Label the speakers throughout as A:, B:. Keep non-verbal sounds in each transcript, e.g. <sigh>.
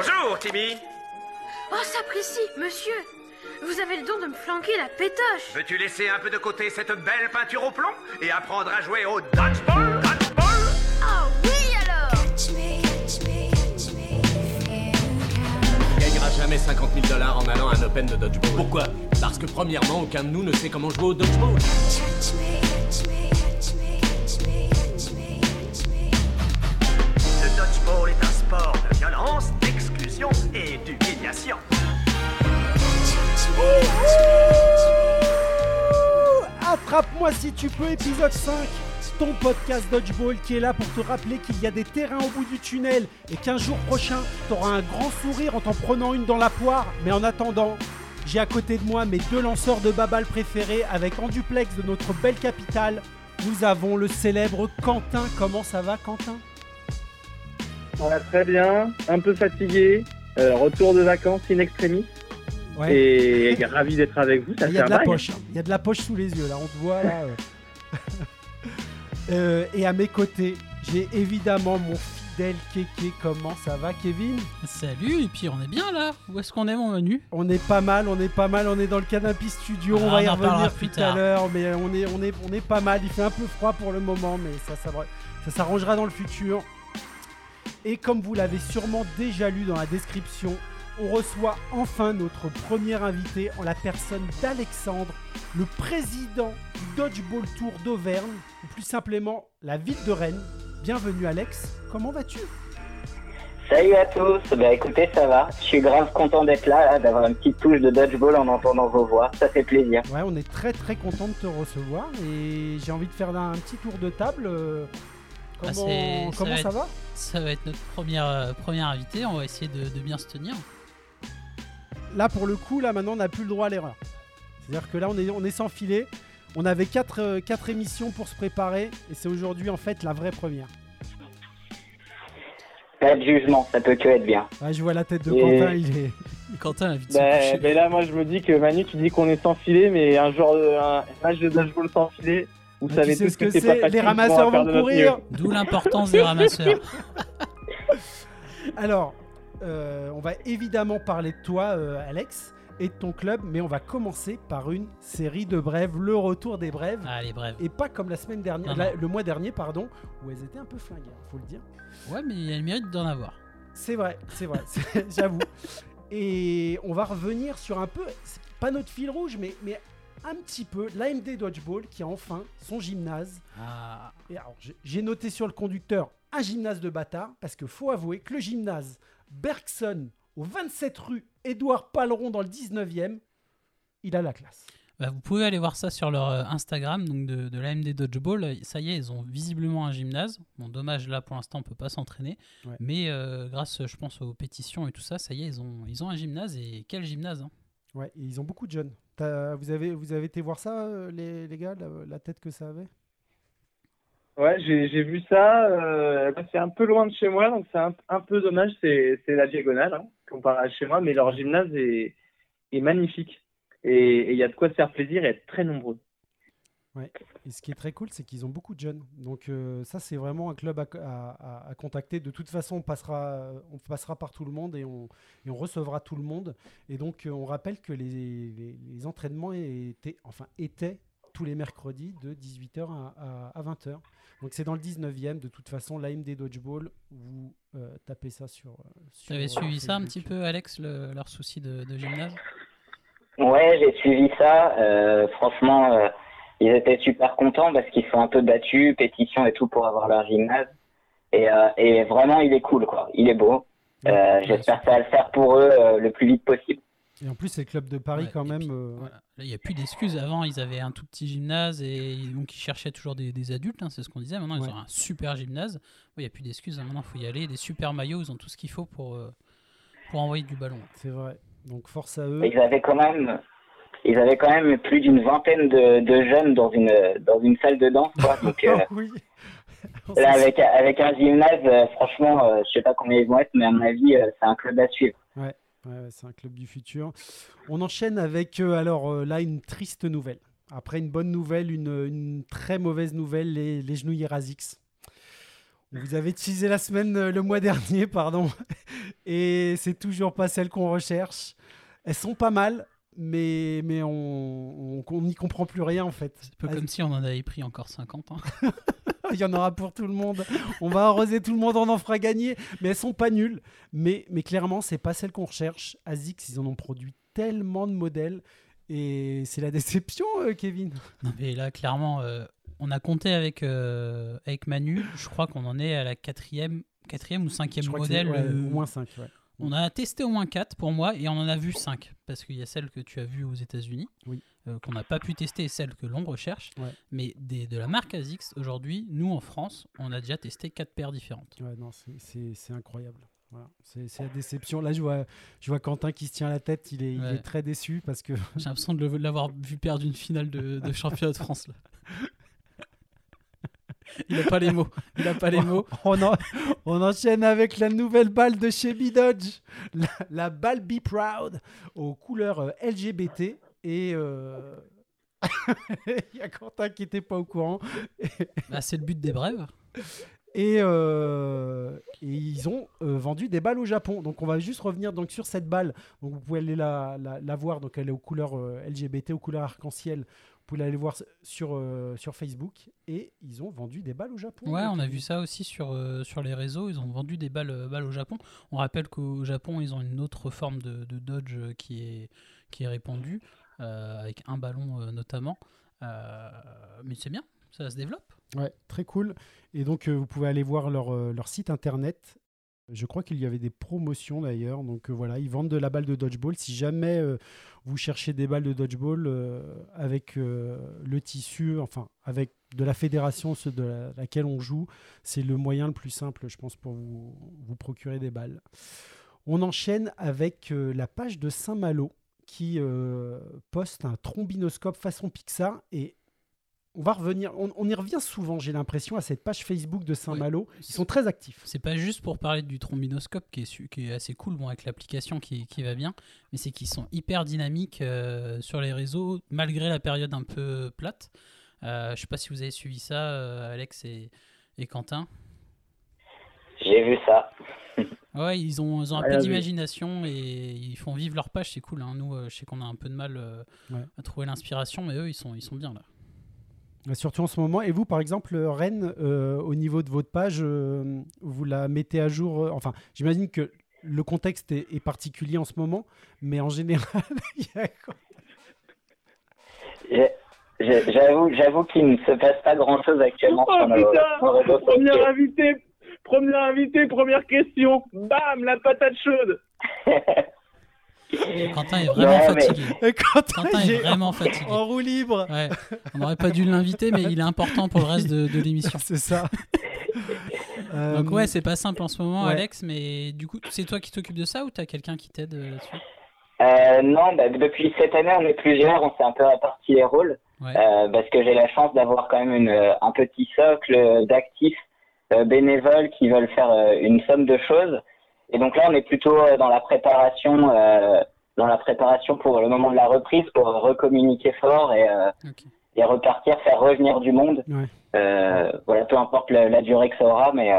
A: Bonjour, Timmy.
B: Oh, s'apprécie, monsieur. Vous avez le don de me flanquer la pétoche.
A: Veux-tu laisser un peu de côté cette belle peinture au plomb et apprendre à jouer au dodgeball Dodgeball?
B: Ah oui alors
C: On gagnera jamais 50 000 dollars en allant à un open de dodgeball. Pourquoi? Parce que premièrement, aucun de nous ne sait comment jouer au dodgeball.
A: Le
D: Attrape-moi si tu peux, épisode 5. Ton podcast Dodgeball qui est là pour te rappeler qu'il y a des terrains au bout du tunnel et qu'un jour prochain, tu auras un grand sourire en t'en prenant une dans la poire. Mais en attendant, j'ai à côté de moi mes deux lanceurs de babal préférés avec en duplex de notre belle capitale. Nous avons le célèbre Quentin. Comment ça va, Quentin?
E: Va très bien, un peu fatigué, euh, retour de vacances in extremis et ravi d'être avec vous. Ça
D: Il y a de la poche. hein. Il y a de la poche sous les yeux là, on te voit là. euh. <laughs> Euh, et à mes côtés, j'ai évidemment mon fidèle Kéké. Comment ça va, Kevin?
F: Salut, et puis on est bien là Où est-ce qu'on est mon menu?
D: On est pas mal, on est pas mal, on est dans le Canopy Studio,
F: Ah,
D: on va y revenir
F: plus
D: tout à
F: tard.
D: l'heure, mais on est, on, est, on est pas mal. Il fait un peu froid pour le moment, mais ça, ça, va- ça s'arrangera dans le futur. Et comme vous l'avez sûrement déjà lu dans la description, on reçoit enfin notre premier invité en la personne d'Alexandre, le président du Dodgeball Tour d'Auvergne, ou plus simplement la ville de Rennes. Bienvenue Alex, comment vas-tu?
G: Salut à tous, bah écoutez ça va, je suis grave content d'être là, là, d'avoir une petite touche de dodgeball en entendant vos voix, ça fait plaisir.
D: Ouais, on est très très content de te recevoir et j'ai envie de faire un petit tour de table. euh,
F: Ah,
D: Comment,
F: ça va
D: ça
F: être-
D: va?
F: Ça va être notre première, euh, première invité, on va essayer de, de bien se tenir.
D: Là pour le coup, là maintenant on n'a plus le droit à l'erreur. C'est-à-dire que là on est, on est sans filet. On avait quatre, euh, quatre émissions pour se préparer et c'est aujourd'hui en fait la vraie première.
G: Pas de jugement, ça peut que être bien.
D: Ah, je vois la tête de
E: Et-
D: Quentin, il est. <laughs>
F: Quentin a vite se
E: Bah, bah là, moi, je me dis que Manu, tu dis qu'on est sans filet, mais un genre de un match de dodgeball sans filet, vous savez
D: sais
E: tous
D: ce que
E: pas
D: c'est
E: facile,
D: Les ramasseurs vont courir.
F: D'où l'importance des ramasseurs. <laughs>
D: Alors, euh, on va évidemment parler de toi, euh, Alex, et de ton club, mais on va commencer par une série de brèves, le retour des brèves.
F: Allez, bref.
D: Et pas comme la semaine dernière, la- le mois dernier, pardon, où elles étaient un peu flinguées, hein, faut le dire.
F: Ouais, mais il y a le mérite d'en avoir.
D: C'est vrai, c'est vrai, <laughs> j'avoue. Et on va revenir sur un peu, pas notre fil rouge, mais, mais un petit peu, l'AMD Dodgeball qui a enfin son gymnase.
F: Ah,
D: Et alors, j'ai- j'ai noté sur le conducteur un gymnase de bâtard, parce que faut avouer que le gymnase Bergson, au 27 rue Édouard Paleron dans le 19e, il a la classe.
F: bah, vous pouvez aller voir ça sur leur euh, Instagram donc de, de l'AMD Dodgeball. Ça y est, ils ont visiblement un gymnase. Bon, dommage, là pour l'instant, on peut pas s'entraîner.
D: Ouais.
F: Mais euh, grâce, je pense, aux pétitions et tout ça, ça y est, ils ont, ils ont un gymnase. Et quel gymnase hein.
D: Ouais, et ils ont beaucoup de jeunes. Vous avez, vous avez été voir ça, euh, les, les gars, la, la tête que ça avait?
E: Ouais, j'ai vu ça. euh, bah, c'est un peu loin de chez moi, donc c'est un, un peu dommage. C'est la diagonale, hein, comparé à chez moi, mais leur gymnase est, est magnifique. Et il y a de quoi se faire plaisir et être très nombreux.
D: Et ce qui est très cool, c'est qu'ils ont beaucoup de jeunes. Donc euh, ça, c'est vraiment un club à, à- contacter. De toute façon, on passera, on passera par tout le monde et on, et on recevra tout le monde. Et donc, euh, on rappelle que les, les- les entraînements étaient, enfin, étaient tous les mercredis de 18h à, à- à 20h. Donc c'est dans le 19e. De toute façon, l'AMD Dodgeball, vous euh, tapez ça sur... euh, sur,
F: Tu avais suivi ça un petit peu, Alex, le- leur souci de, de gymnase?
G: Ouais, j'ai suivi ça, euh, franchement, euh, ils étaient super contents parce qu'ils sont un peu battus, pétition et tout pour avoir leur gymnase. Et, euh, et vraiment, il est cool, quoi. Il est beau. Euh,
D: Ouais,
G: J'espère que ça va le faire pour eux euh, le plus vite possible.
D: Et en plus, c'est le club de Paris
F: Ouais,
D: quand même.
F: puis,
D: euh,
F: Voilà. Là, il n'y a plus d'excuses. Avant, ils avaient un tout petit gymnase et donc ils cherchaient toujours des, des adultes, hein, c'est ce qu'on disait. Maintenant, ils
D: Ouais.
F: ont un super gymnase. Ouais, Il n'y a plus d'excuses. hein. Maintenant, il faut y aller. Des super maillots, ils ont tout ce qu'il faut pour, euh, pour envoyer du ballon.
D: C'est vrai. Donc force à eux.
G: Ils avaient quand même, ils avaient quand même plus d'une vingtaine de, de jeunes dans une, dans une salle de danse, quoi. <laughs> Donc, euh,
D: oui. <laughs>
G: là, avec, avec un gymnase, franchement, euh, je sais pas combien ils vont être, mais à mon avis, euh, c'est un club à suivre.
D: Ouais, ouais, c'est un club du futur. On enchaîne avec, euh, alors euh, là, une triste nouvelle. Après une bonne nouvelle, une, une très mauvaise nouvelle, les, les genouillères ASICS. Vous avez teasé la semaine, euh, le mois <laughs> dernier, pardon. et c'est toujours pas celles qu'on recherche. Elles sont pas mal, mais, mais on n'y comprend plus rien en fait.
F: C'est un peu comme si on en avait pris encore 50. Hein. <laughs> <laughs>
D: Il y en aura pour tout le monde. On va arroser tout le monde, on en fera gagner. Mais elles sont pas nulles. Mais, mais clairement, c'est pas celles qu'on recherche. ASICS, ils en ont produit tellement de modèles. Et c'est la déception, euh, Kevin.
F: Non, mais là, clairement, euh, on a compté avec, euh, avec Manu. Je crois qu'on en est à la quatrième, quatrième ou cinquième modèle.
D: au moins cinq,
F: On a testé au moins 4 pour moi et on en a vu 5 parce qu'il y a celle que tu as vue aux États-Unis,
D: oui.
F: Qu'on n'a pas pu tester et celle que l'on recherche. Mais des, de la marque ASICS, aujourd'hui, nous en France, on a déjà testé 4 paires différentes.
D: Ouais, non, c'est incroyable. Voilà, c'est la déception. Là, je vois, je vois Quentin qui se tient la tête. Il est, il est très déçu parce que.
F: J'ai l'impression de l'avoir vu perdre une finale de, de championnat de France. Là. Il n'a pas les mots. Il a pas les mots.
D: On, on, enchaîne avec la nouvelle balle de chez B-Dodge, la, balle Be Proud aux couleurs euh, LGBT. Et euh, <laughs> il y a Quentin qui n'était pas au courant.
F: Bah, c'est le but des brèves.
D: Euh, et, ils ont euh, vendu des balles au Japon. Donc on va juste revenir donc sur cette balle. Donc vous pouvez aller la, la, voir. Donc elle est aux couleurs LGBT, aux couleurs arc-en-ciel. Vous pouvez aller voir sur, sur Facebook. Et ils ont vendu des balles au Japon.
F: Ouais, on a vu ça aussi sur, sur les réseaux. Ils ont vendu des balles, balles au Japon. On rappelle qu'au Japon, ils ont une autre forme de, de Dodge qui est, qui est répandue, avec un ballon notamment. mais c'est bien, ça se développe.
D: Ouais, très cool. Et donc, euh, vous pouvez aller voir leur, euh, leur, site internet. Je crois qu'il y avait des promotions d'ailleurs. Donc euh, voilà, ils vendent de la balle de dodgeball. Si jamais vous cherchez des balles de dodgeball avec le tissu, enfin avec de la fédération de laquelle on joue, c'est le moyen le plus simple, je pense, pour vous, vous procurer des balles. On enchaîne avec la page de Saint-Malo qui poste un trombinoscope façon Pixar et on va revenir, on, y revient souvent, j'ai l'impression, à cette page Facebook de Saint-Malo. Ils sont très actifs.
F: C'est pas juste pour parler du trombinoscope qui est, qui est assez cool, bon, avec l'application qui, va bien, mais c'est qu'ils sont hyper dynamiques euh, sur les réseaux, malgré la période un peu plate. Euh, je sais pas si vous avez suivi ça, euh, Alex et, Quentin.
G: J'ai vu ça.
F: Ouais, ils ont, un peu d'imagination et ils font vivre leur page, c'est cool. Hein. Nous, je sais qu'on a un peu de mal à trouver l'inspiration, mais eux, ils sont, ils sont bien là.
D: Surtout en ce moment. Et vous, par exemple, Rennes, euh, au niveau de votre page, euh, vous la mettez à jour. Euh, enfin, j'imagine que le contexte est, particulier en ce moment, mais en général, <laughs> il y a quoi?
G: J'avoue, j'avoue qu'il ne se passe pas grand-chose actuellement oh, sur nos,
E: Premier invité, premier invité, première question. Bam, la patate chaude.
F: Quentin est vraiment fatigué. <laughs>
D: Quentin,
F: est vraiment fatigué.
D: En roue libre.
F: On n'aurait pas dû l'inviter, mais il est important pour le reste de, l'émission. <laughs>
D: C'est ça. <laughs>
F: Donc ouais, c'est pas simple en ce moment, Alex, mais du coup, c'est toi qui t'occupes de ça ou t'as quelqu'un qui t'aide euh, là-dessus?
G: Euh, non, bah, depuis cette année, on est plusieurs, on s'est un peu réparti les rôles, euh, parce que j'ai la chance d'avoir quand même une, un petit socle d'actifs bénévoles qui veulent faire une somme de choses. Et donc là, on est plutôt euh, dans la préparation, euh, dans la préparation pour le moment de la reprise, pour recommuniquer fort et, euh, et repartir, faire revenir du monde. voilà, peu importe la, durée que ça aura, mais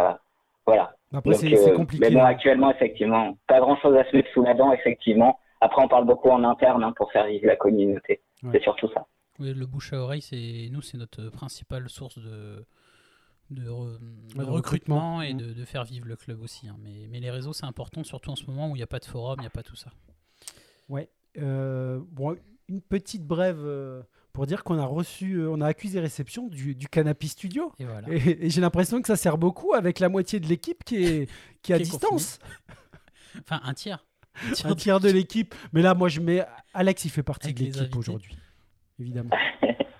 G: voilà.
D: Après, c'est compliqué.
G: Mais bon, actuellement, effectivement, pas grand-chose à se mettre sous la dent, effectivement. Après, on parle beaucoup en interne hein, pour faire vivre la communauté. C'est surtout ça.
F: Oui, le bouche à oreille, c'est nous, c'est notre principale source de, de, recrutement, et de, faire vivre le club aussi. Hein. Mais, mais, les réseaux, c'est important, surtout en ce moment où il n'y a pas de forum, il n'y a pas tout ça.
D: Ouais. Euh, bon, une petite brève euh, pour dire qu'on a reçu, euh, on a accusé réception du, du Canapé Studio.
F: Et, voilà.
D: et, j'ai l'impression que ça sert beaucoup avec la moitié de l'équipe qui est, <laughs> qui est à distance. <laughs>
F: enfin, un tiers.
D: Un tiers, de l'équipe. Mais là, moi, je mets. Alex, il fait partie de l'équipe aujourd'hui. Évidemment. <laughs>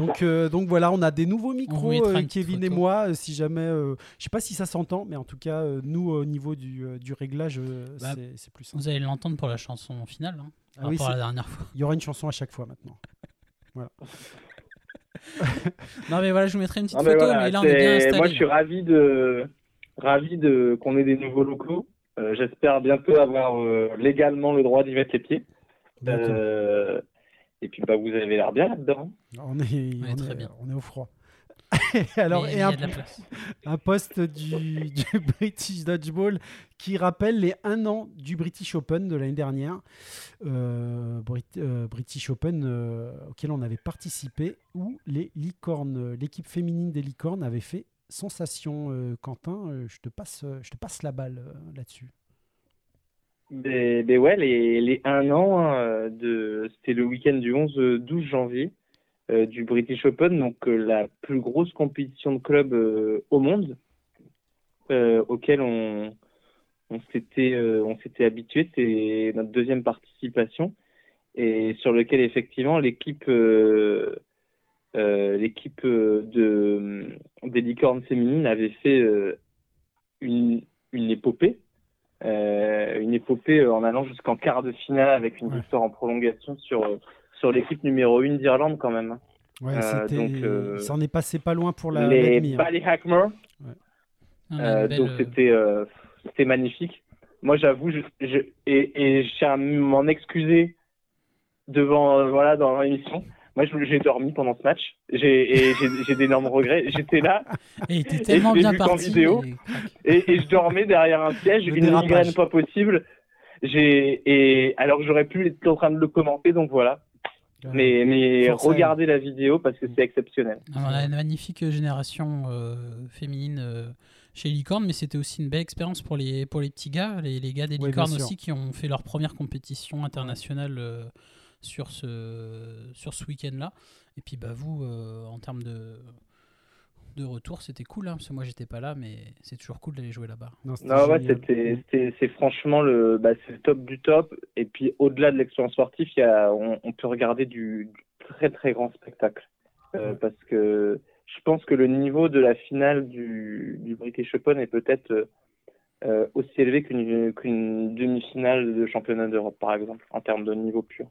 D: Donc, euh, donc voilà, on a des nouveaux micros, euh, Kevin et moi. Euh, si jamais, je sais pas si ça s'entend, mais en tout cas, nous au niveau du, du réglage, bah, c'est plus simple.
F: Vous allez l'entendre pour la chanson finale, hein, ah oui, la dernière fois.
D: Il y aura une chanson à chaque fois maintenant. <laughs> voilà.
F: non mais voilà, je vous mettrai une petite photo, mais, là on est bien installé.
E: Moi, je suis ravi de ravi de qu'on ait des nouveaux locaux. J'espère bientôt avoir légalement le droit d'y mettre les pieds. Et puis bah, vous avez l'air bien là-dedans.
D: On est, on, est, on est au froid. <laughs> Alors, et un,
F: de la place.
D: un post du, <laughs> du British Dodgeball qui rappelle les un an du British Open de l'année dernière, euh, Brit- euh, British Open euh, auquel on avait participé, où les licornes, l'équipe féminine des licornes avait fait sensation. Euh, Quentin, euh, je te passe, je te passe la balle euh, là-dessus.
E: Ben, ben ouais, les, les un an, hein, de, c'était le week-end du 11-12 janvier euh, du British Open, donc euh, la plus grosse compétition de club euh, au monde, euh, auquel on, on s'était euh, on s'était habitué. C'est notre deuxième participation et sur lequel effectivement l'équipe euh, euh, l'équipe euh, de des licornes féminines avait fait euh, une une épopée. Euh, une épopée euh, en allant jusqu'en quart de finale avec une
D: Ouais.
E: victoire en prolongation sur, euh, sur l'équipe numéro 1 d'Irlande quand même. hein.
D: Ouais,
E: Euh,
D: c'était,
E: donc, euh,
D: ça en est passé pas loin pour la,
E: Les
D: hein.
E: Ballyhackmer, euh,
F: belle,
E: donc c'était euh, c'était magnifique. Moi j'avoue, je, je, et, et je tiens à m'en excuser devant euh, voilà dans l'émission. Moi j'ai dormi pendant ce match. J'ai et j'ai j'ai <laughs> d'énormes regrets. J'étais là
F: Et il était tellement
E: je l'ai
F: bien parti.
E: vidéo.
F: et-
E: et, et je dormais derrière un siège,
D: Le
E: une
D: dérapage.
E: migraine pas possible. J'ai et alors que j'aurais pu être en train de le commenter, donc voilà. Mais mais regardez la vidéo parce que c'est exceptionnel.
F: Ah, On a une magnifique génération euh, féminine euh, chez Licorne, mais c'était aussi une belle expérience pour les, pour les petits gars, les, les gars des
D: Oui,
F: Licornes aussi, qui ont fait leur première compétition internationale euh, sur ce, sur ce week-end-là. Et puis bah, vous, euh, en termes de, de retour, c'était cool, hein, parce que moi j'étais pas là, mais c'est toujours cool d'aller jouer là-bas.
D: Non, c'était
E: Non, ouais,
D: génial.
E: c'était, c'était- c'est franchement le, bah, c'est le top du top. Et puis, au-delà de l'expérience sportive, il y a, on, on peut regarder du, du très, très grand spectacle. Euh,
D: Ouais.
E: Parce que je pense que le niveau de la finale du, du British Open est peut-être euh, euh, aussi élevé qu'une, qu'une demi-finale de championnat d'Europe, par exemple, en termes de niveau pur.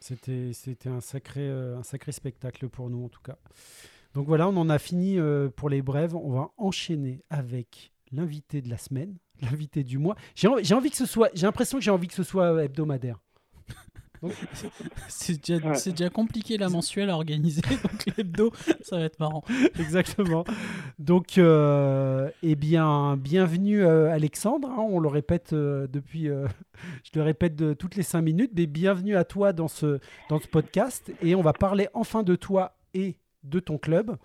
D: C'était, c'était un, sacré, euh, un sacré spectacle pour nous, en tout cas. Donc voilà, on en a fini euh, pour les brèves. On va enchaîner avec l'invité de la semaine, l'invité du mois. J'ai, j'ai envie que ce soit, j'ai l'impression que j'ai envie que ce soit euh, hebdomadaire. <laughs>
F: C'est déjà,
E: Ouais.
F: déjà compliqué la mensuelle à organiser, <laughs> donc l'hebdo, ça va être marrant.
D: Exactement. Donc, euh, eh bien, bienvenue euh, Alexandre. hein, on le répète euh, depuis, <laughs> je le répète de, toutes les cinq minutes, mais bienvenue à toi dans ce, dans ce podcast. Et on va parler enfin de toi et de ton club.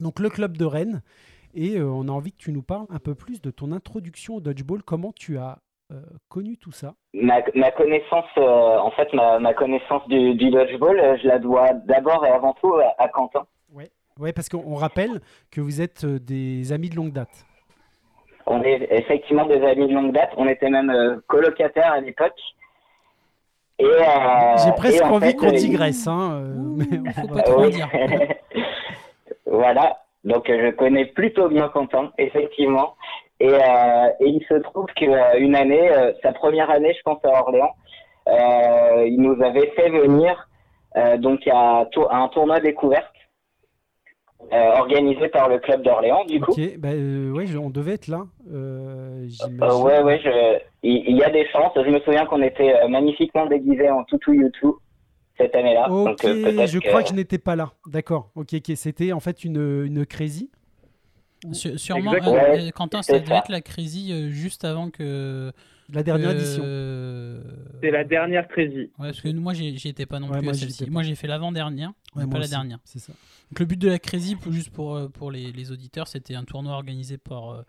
D: Donc, le club de Rennes. Et on a envie que tu nous parles un peu plus de ton introduction au dodgeball. Comment tu as connu tout ça
G: Ma, ma connaissance, euh, en fait, ma, ma connaissance du, du dodgeball, euh, je la dois d'abord et avant tout à, à Quentin.
D: Ouais, parce qu'on on rappelle que vous êtes euh, des amis de longue date.
G: On est effectivement des amis de longue date. On était même euh, colocataires à l'époque. Et, euh,
D: J'ai
G: et
D: presque
G: en
D: envie qu'on
G: euh,
D: digresse. Hein, euh,
F: Ouh,
D: mais-
F: faut pas
G: Euh,
F: trop
G: oui.
F: dire. <laughs>
G: voilà. Donc euh, je connais plutôt bien Quentin, effectivement. Et, euh, et il se trouve qu'une année, euh, sa première année, je pense à Orléans, euh, il nous avait fait venir euh, donc à, un tournoi découverte euh, organisé par le club d'Orléans, du coup.
D: Ok, bah, euh, ouais, on devait être là. euh.
G: Euh, ouais, ouais, je... il, y a des chances. Je me souviens qu'on était euh, magnifiquement déguisés en toutou YouTube cette année-là.
D: Ok,
G: Donc, euh,
D: je crois que je n'étais pas là. D'accord. Ok, ok. C'était en fait une, une crazy.
F: Sûrement,
E: Exactement.
F: euh, euh, Quentin, ça devait être la crazy euh, juste avant que.
D: La dernière
F: que-
D: édition.
E: C'est la dernière Crazy.
F: Ouais, parce que moi, j'y étais pas non
D: Ouais,
F: plus
D: moi,
F: à celle-ci. Moi, j'ai fait l'avant-dernière,
D: Ouais,
F: mais pas la
D: aussi,
F: dernière.
D: C'est ça.
F: Donc, le but de la crazy, juste pour, euh, pour les, les auditeurs, c'était un tournoi organisé par, euh,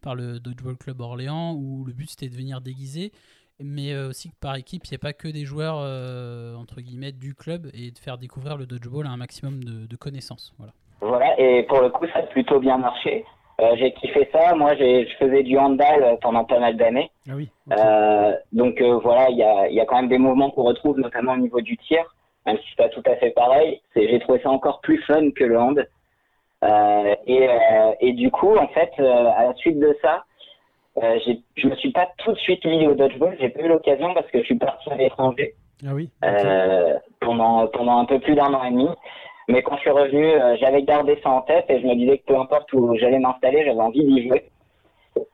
F: par le Dodgeball Club Orléans où le but c'était de venir déguiser, mais euh, aussi que par équipe, il n'y a pas que des joueurs euh, entre guillemets du club et de faire découvrir le Dodgeball à un maximum de, de connaissances. Voilà.
G: Voilà, et pour le coup, ça a plutôt bien marché. Euh, j'ai kiffé ça. Moi, j'ai- je faisais du handball euh, pendant pas mal d'années.
D: Ah oui.
G: Euh, donc euh, voilà, il y a, y a quand même des mouvements qu'on retrouve, notamment au niveau du tir, même si c'est pas tout à fait pareil. J'ai trouvé ça encore plus fun que le hand. Et, et du coup, en fait, à la suite de ça, je me suis pas tout de suite mis au dodgeball. J'ai pas eu l'occasion parce que je suis parti à l'étranger
D: Ah oui.
G: pendant pendant un peu plus d'un an et demi. Mais quand je suis revenu, euh, j'avais gardé ça en tête et je me disais que peu importe où j'allais m'installer, j'avais envie d'y jouer.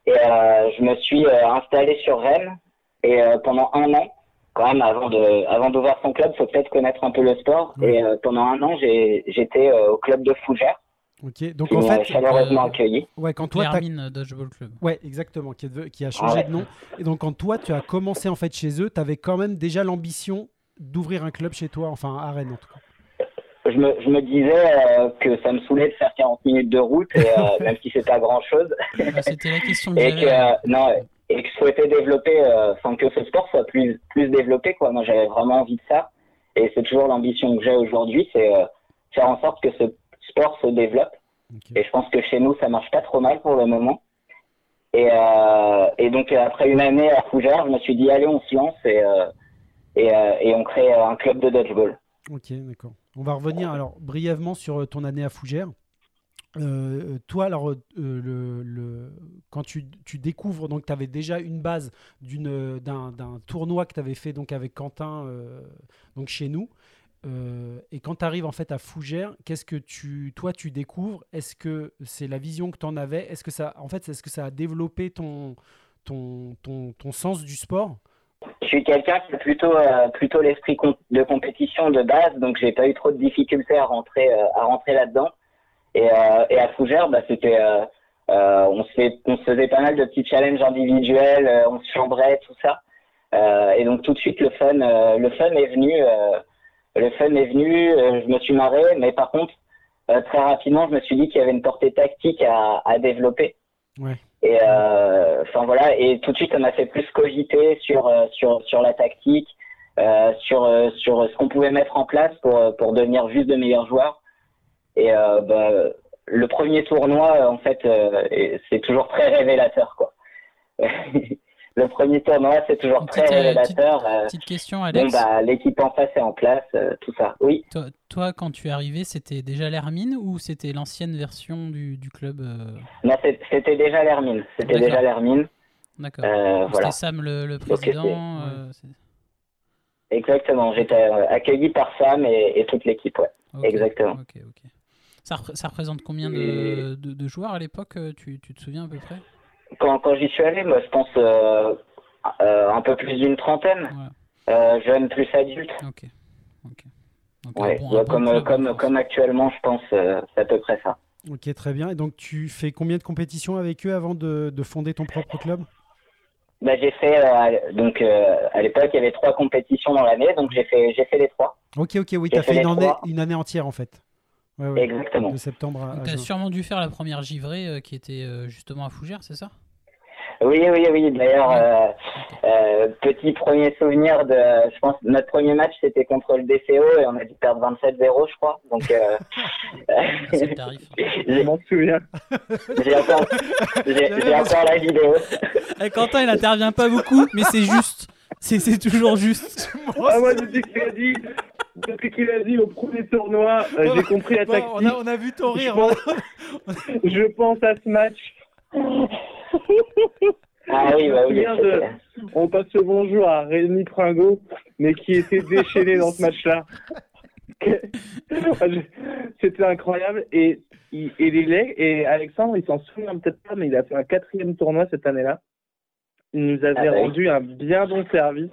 G: Et euh, je me suis euh, installé sur Rennes et euh, pendant un an, quand même avant de avant d'ouvrir son club, faut peut-être connaître un peu le sport.
D: Oui.
G: Et euh, pendant un an, j'ai j'étais euh, au club de Fougères
D: Ok, donc
G: qui
D: en fait,
G: chaleureusement
F: euh,
G: accueilli.
D: ouais, quand toi,
F: Dodgeball Club.
D: Ouais, exactement, qui, est de- qui a changé
G: Ouais.
D: de nom. Et donc, quand toi, tu as commencé en fait chez eux, tu avais quand même déjà l'ambition d'ouvrir un club chez toi, enfin à Rennes en tout cas.
G: Je me, je me disais euh, que ça me saoulait de faire 40 minutes de route, et, euh, <laughs> même si c'est pas grand-chose.
F: Ah, C'était la question que
G: et que euh, non et que je souhaitais développer euh, enfin que ce sport soit plus plus développé quoi. Moi j'avais vraiment envie de ça. Et c'est toujours l'ambition que j'ai aujourd'hui c'est euh, faire en sorte que ce sport se développe. Et je pense que chez nous ça marche pas trop mal pour le moment. Et euh, et donc après une année à Fougères je me suis dit allez on se lance et euh, et, euh, et on crée un club de dodgeball.
D: Ok, d'accord. On va revenir alors brièvement sur euh, ton année à Fougères. Euh, toi, alors, euh, le, le- quand tu, découvres, donc tu avais déjà une base d'un, tournoi que tu avais fait donc avec Quentin donc chez nous. Et quand tu arrives en fait à Fougères, qu'est-ce que tu, toi, tu découvres? Est-ce que c'est la vision que tu en avais? Est-ce que ça, en fait, est-ce que ça a développé ton, ton, ton sens du sport?
G: Je suis quelqu'un qui a plutôt euh, plutôt l'esprit de compétition de base, donc j'ai pas eu trop de difficultés à rentrer euh, à rentrer là-dedans. Et, euh, et à Fougères, bah, c'était on se on se faisait pas mal de petits challenges individuels, on se chambrait tout ça. Et donc tout de suite le fun le fun est venu le fun est venu, je me suis marré, mais par contre très rapidement je me suis dit qu'il y avait une portée tactique à, à développer.
D: Ouais.
G: Et euh, enfin voilà, et tout de suite ça m'a fait plus cogiter sur euh, sur sur la tactique, euh, sur sur ce qu'on pouvait mettre en place pour pour devenir juste de meilleurs joueurs. Et bah, le premier tournoi en fait c'est toujours très révélateur quoi. <laughs> le premier tournoi c'est toujours très
F: petite,
G: révélateur.
F: Petite question,
G: bon
F: Alex.
G: bah l'équipe en face est en place, euh, tout ça. Oui.
F: Toi, toi, quand tu es arrivé, c'était déjà l'Hermine ou c'était l'ancienne version du, du club euh,
G: Non, c'était déjà l'Hermine. C'était déjà l'Hermine.
F: D'accord.
G: Euh, voilà.
F: Sam le, le président. euh,
G: Exactement. J'étais accueilli par Sam et, et toute l'équipe. Ouais. Exactement.
F: Ça, ça représente combien de, de- de joueurs à l'époque tu, tu te souviens à peu près?
G: Quand, quand j'y suis allé, moi, je pense euh, euh, un peu plus d'une trentaine, euh, jeunes plus adultes.
F: Ok. Donc,
G: Ouais.
F: bon- bon
G: comme, comme,
F: en
G: comme actuellement, je pense, euh, c'est à peu près ça.
D: Ok, très bien. Et donc, tu fais combien de compétitions avec eux avant de, de fonder ton propre club?
G: Bah, j'ai fait euh, donc euh, à l'époque il y avait trois compétitions dans l'année donc j'ai fait j'ai fait les trois
D: Ok, ok, oui, tu as
G: fait
D: fait une année, une année entière en fait. Ouais, ouais.
G: exactement
D: De septembre à, à
F: Tu as sûrement dû faire la première givrée euh, qui était euh, justement à Fougères, c'est ça?
G: Oui oui oui d'ailleurs euh, euh, petit premier souvenir de je pense notre premier match c'était contre le DCO et on a dû perdre 27-0 je crois donc euh, <laughs>
F: C'est le tarif. <laughs>
E: Je m'en souviens.
G: j'ai encore j'ai j'ai encore la vidéo
F: Eh, Quentin, il intervient pas beaucoup, mais c'est juste. C'est c'est toujours juste.
E: Ah, moi, depuis qu'il a dit, depuis qu'il a dit au premier tournoi, euh, j'ai compris la
D: Bon,
E: tactique.
D: on, a, on a vu ton
E: Je
D: rire.
E: pense- <laughs> Je pense à ce match.
G: ah oui bah oui
E: de- On passe le bonjour à Rémi Pringot, mais qui était déchaîné dans ce match-là. <laughs> C'était incroyable. Et, il- et, les legs- et Alexandre, il s'en souvient peut-être pas, mais il a fait un quatrième tournoi cette année-là. Il nous avait
G: Ah oui.
E: rendu un bien bon service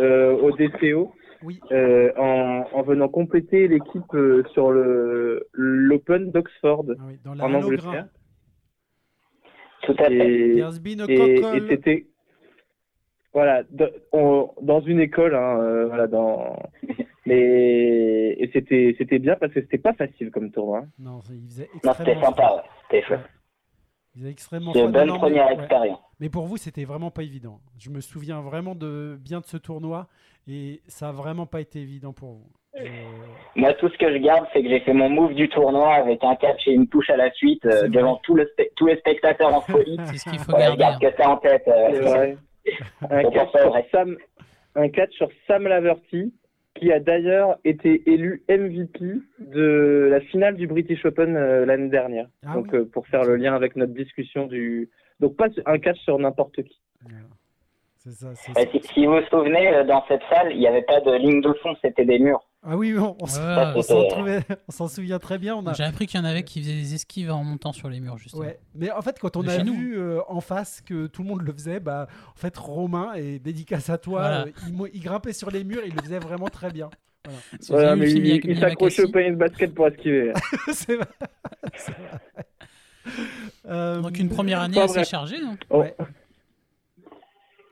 E: euh, au DCO
D: Oui.
E: euh, en, en venant compléter l'équipe euh, sur le l'Open d'Oxford
D: Ah oui,
E: en. Angleterre.
G: tout à fait
E: Et, c'était voilà de- on- dans une école hein, euh, voilà dans mais et c'était c'était bien parce que c'était pas facile comme tournoi
D: Non, c'est- il faisait
G: non c'était sympa ouais. c'était chouette
D: Il faisait extrêmement
G: bonne
D: non, mais-
G: première
D: ouais.
G: expérience
D: Mais pour vous, c'était vraiment pas évident. Je me souviens vraiment de bien de ce tournoi et ça a vraiment pas été évident pour vous. Je-
G: Moi, tout ce que je garde, c'est que j'ai fait mon move du tournoi avec un catch et une touche à la suite euh, devant tout le spe- tous les spectateurs en folie. <laughs>
F: C'est ce qu'il faut garder.
G: garde que ça en tête. euh. <laughs>
E: Un catch. Sam un catch sur Sam Laverty qui a d'ailleurs été élu MVP de la finale du British Open euh, l'année dernière.
D: Ah
E: Donc
D: oui.
E: euh, pour faire le lien avec notre discussion du donc pas un catch sur n'importe qui.
D: Ça. ça.
G: si, si vous vous souvenez, euh, dans cette salle, il n'y avait pas de ligne de fond, c'était des murs.
D: Ah oui, on, on s'en- souvient très bien. A,
F: J'ai appris qu'il y en avait qui faisaient des esquives en montant sur les murs, justement.
D: Ouais, mais en fait, quand on
F: De
D: a vu euh, en face que tout le monde le faisait, bah, en fait, Romain, et dédicace à toi,
F: Voilà.
D: euh, il, grimpait sur les murs, il le faisait vraiment très bien.
E: Voilà, <laughs> mais il, il s'accrochait au panier de basket pour esquiver. <laughs>
D: c'est vrai. Vrai. Euh,
F: Donc une première année assez chargée, non
E: Oh,
D: Ouais.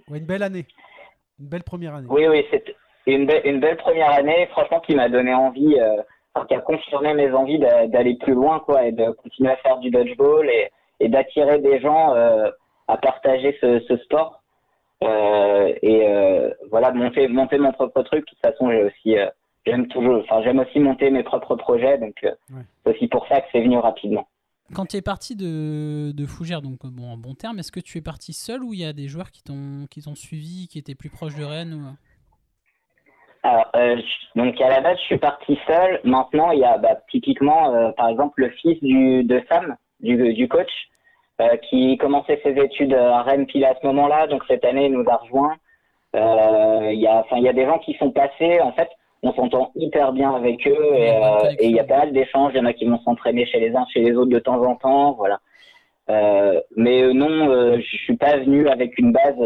D: ouais, une belle année. Une belle première année.
G: Oui, oui, c'était une, be- une belle première année, franchement, qui m'a donné envie, euh, enfin, qui a confirmé mes envies d'a- d'aller plus loin, quoi, et de continuer à faire du dodgeball et, et d'attirer des gens euh, à partager ce, ce sport. Euh, et euh, voilà, monter, monter mon propre truc. De toute façon, j'ai aussi, euh, j'aime toujours, enfin, j'aime aussi monter mes propres projets, donc euh,
D: Ouais.
G: c'est aussi pour ça que c'est venu rapidement.
F: Quand tu es parti de, de Fougères, donc bon, en bon terme, est-ce que tu es parti seul ou il y a des joueurs qui t'ont qui t'ont suivi, qui étaient plus proches de Rennes ou...
G: Alors, euh, je- donc à la base, je suis parti seul. Maintenant, il y a bah, typiquement, euh, par exemple, le fils du, de Sam, du, du coach, euh, qui commençait ses études à Rennes pile à ce moment-là. Donc cette année, il nous a rejoint. Euh, Il y a, enfin, il y a des gens qui sont passés. En fait, on s'entend hyper bien avec eux et, euh, et il y a pas mal d'échanges. Il y en a qui vont s'entraîner chez les uns, chez les autres de temps en temps. Voilà. Euh, mais non, euh, je suis pas venu avec une base.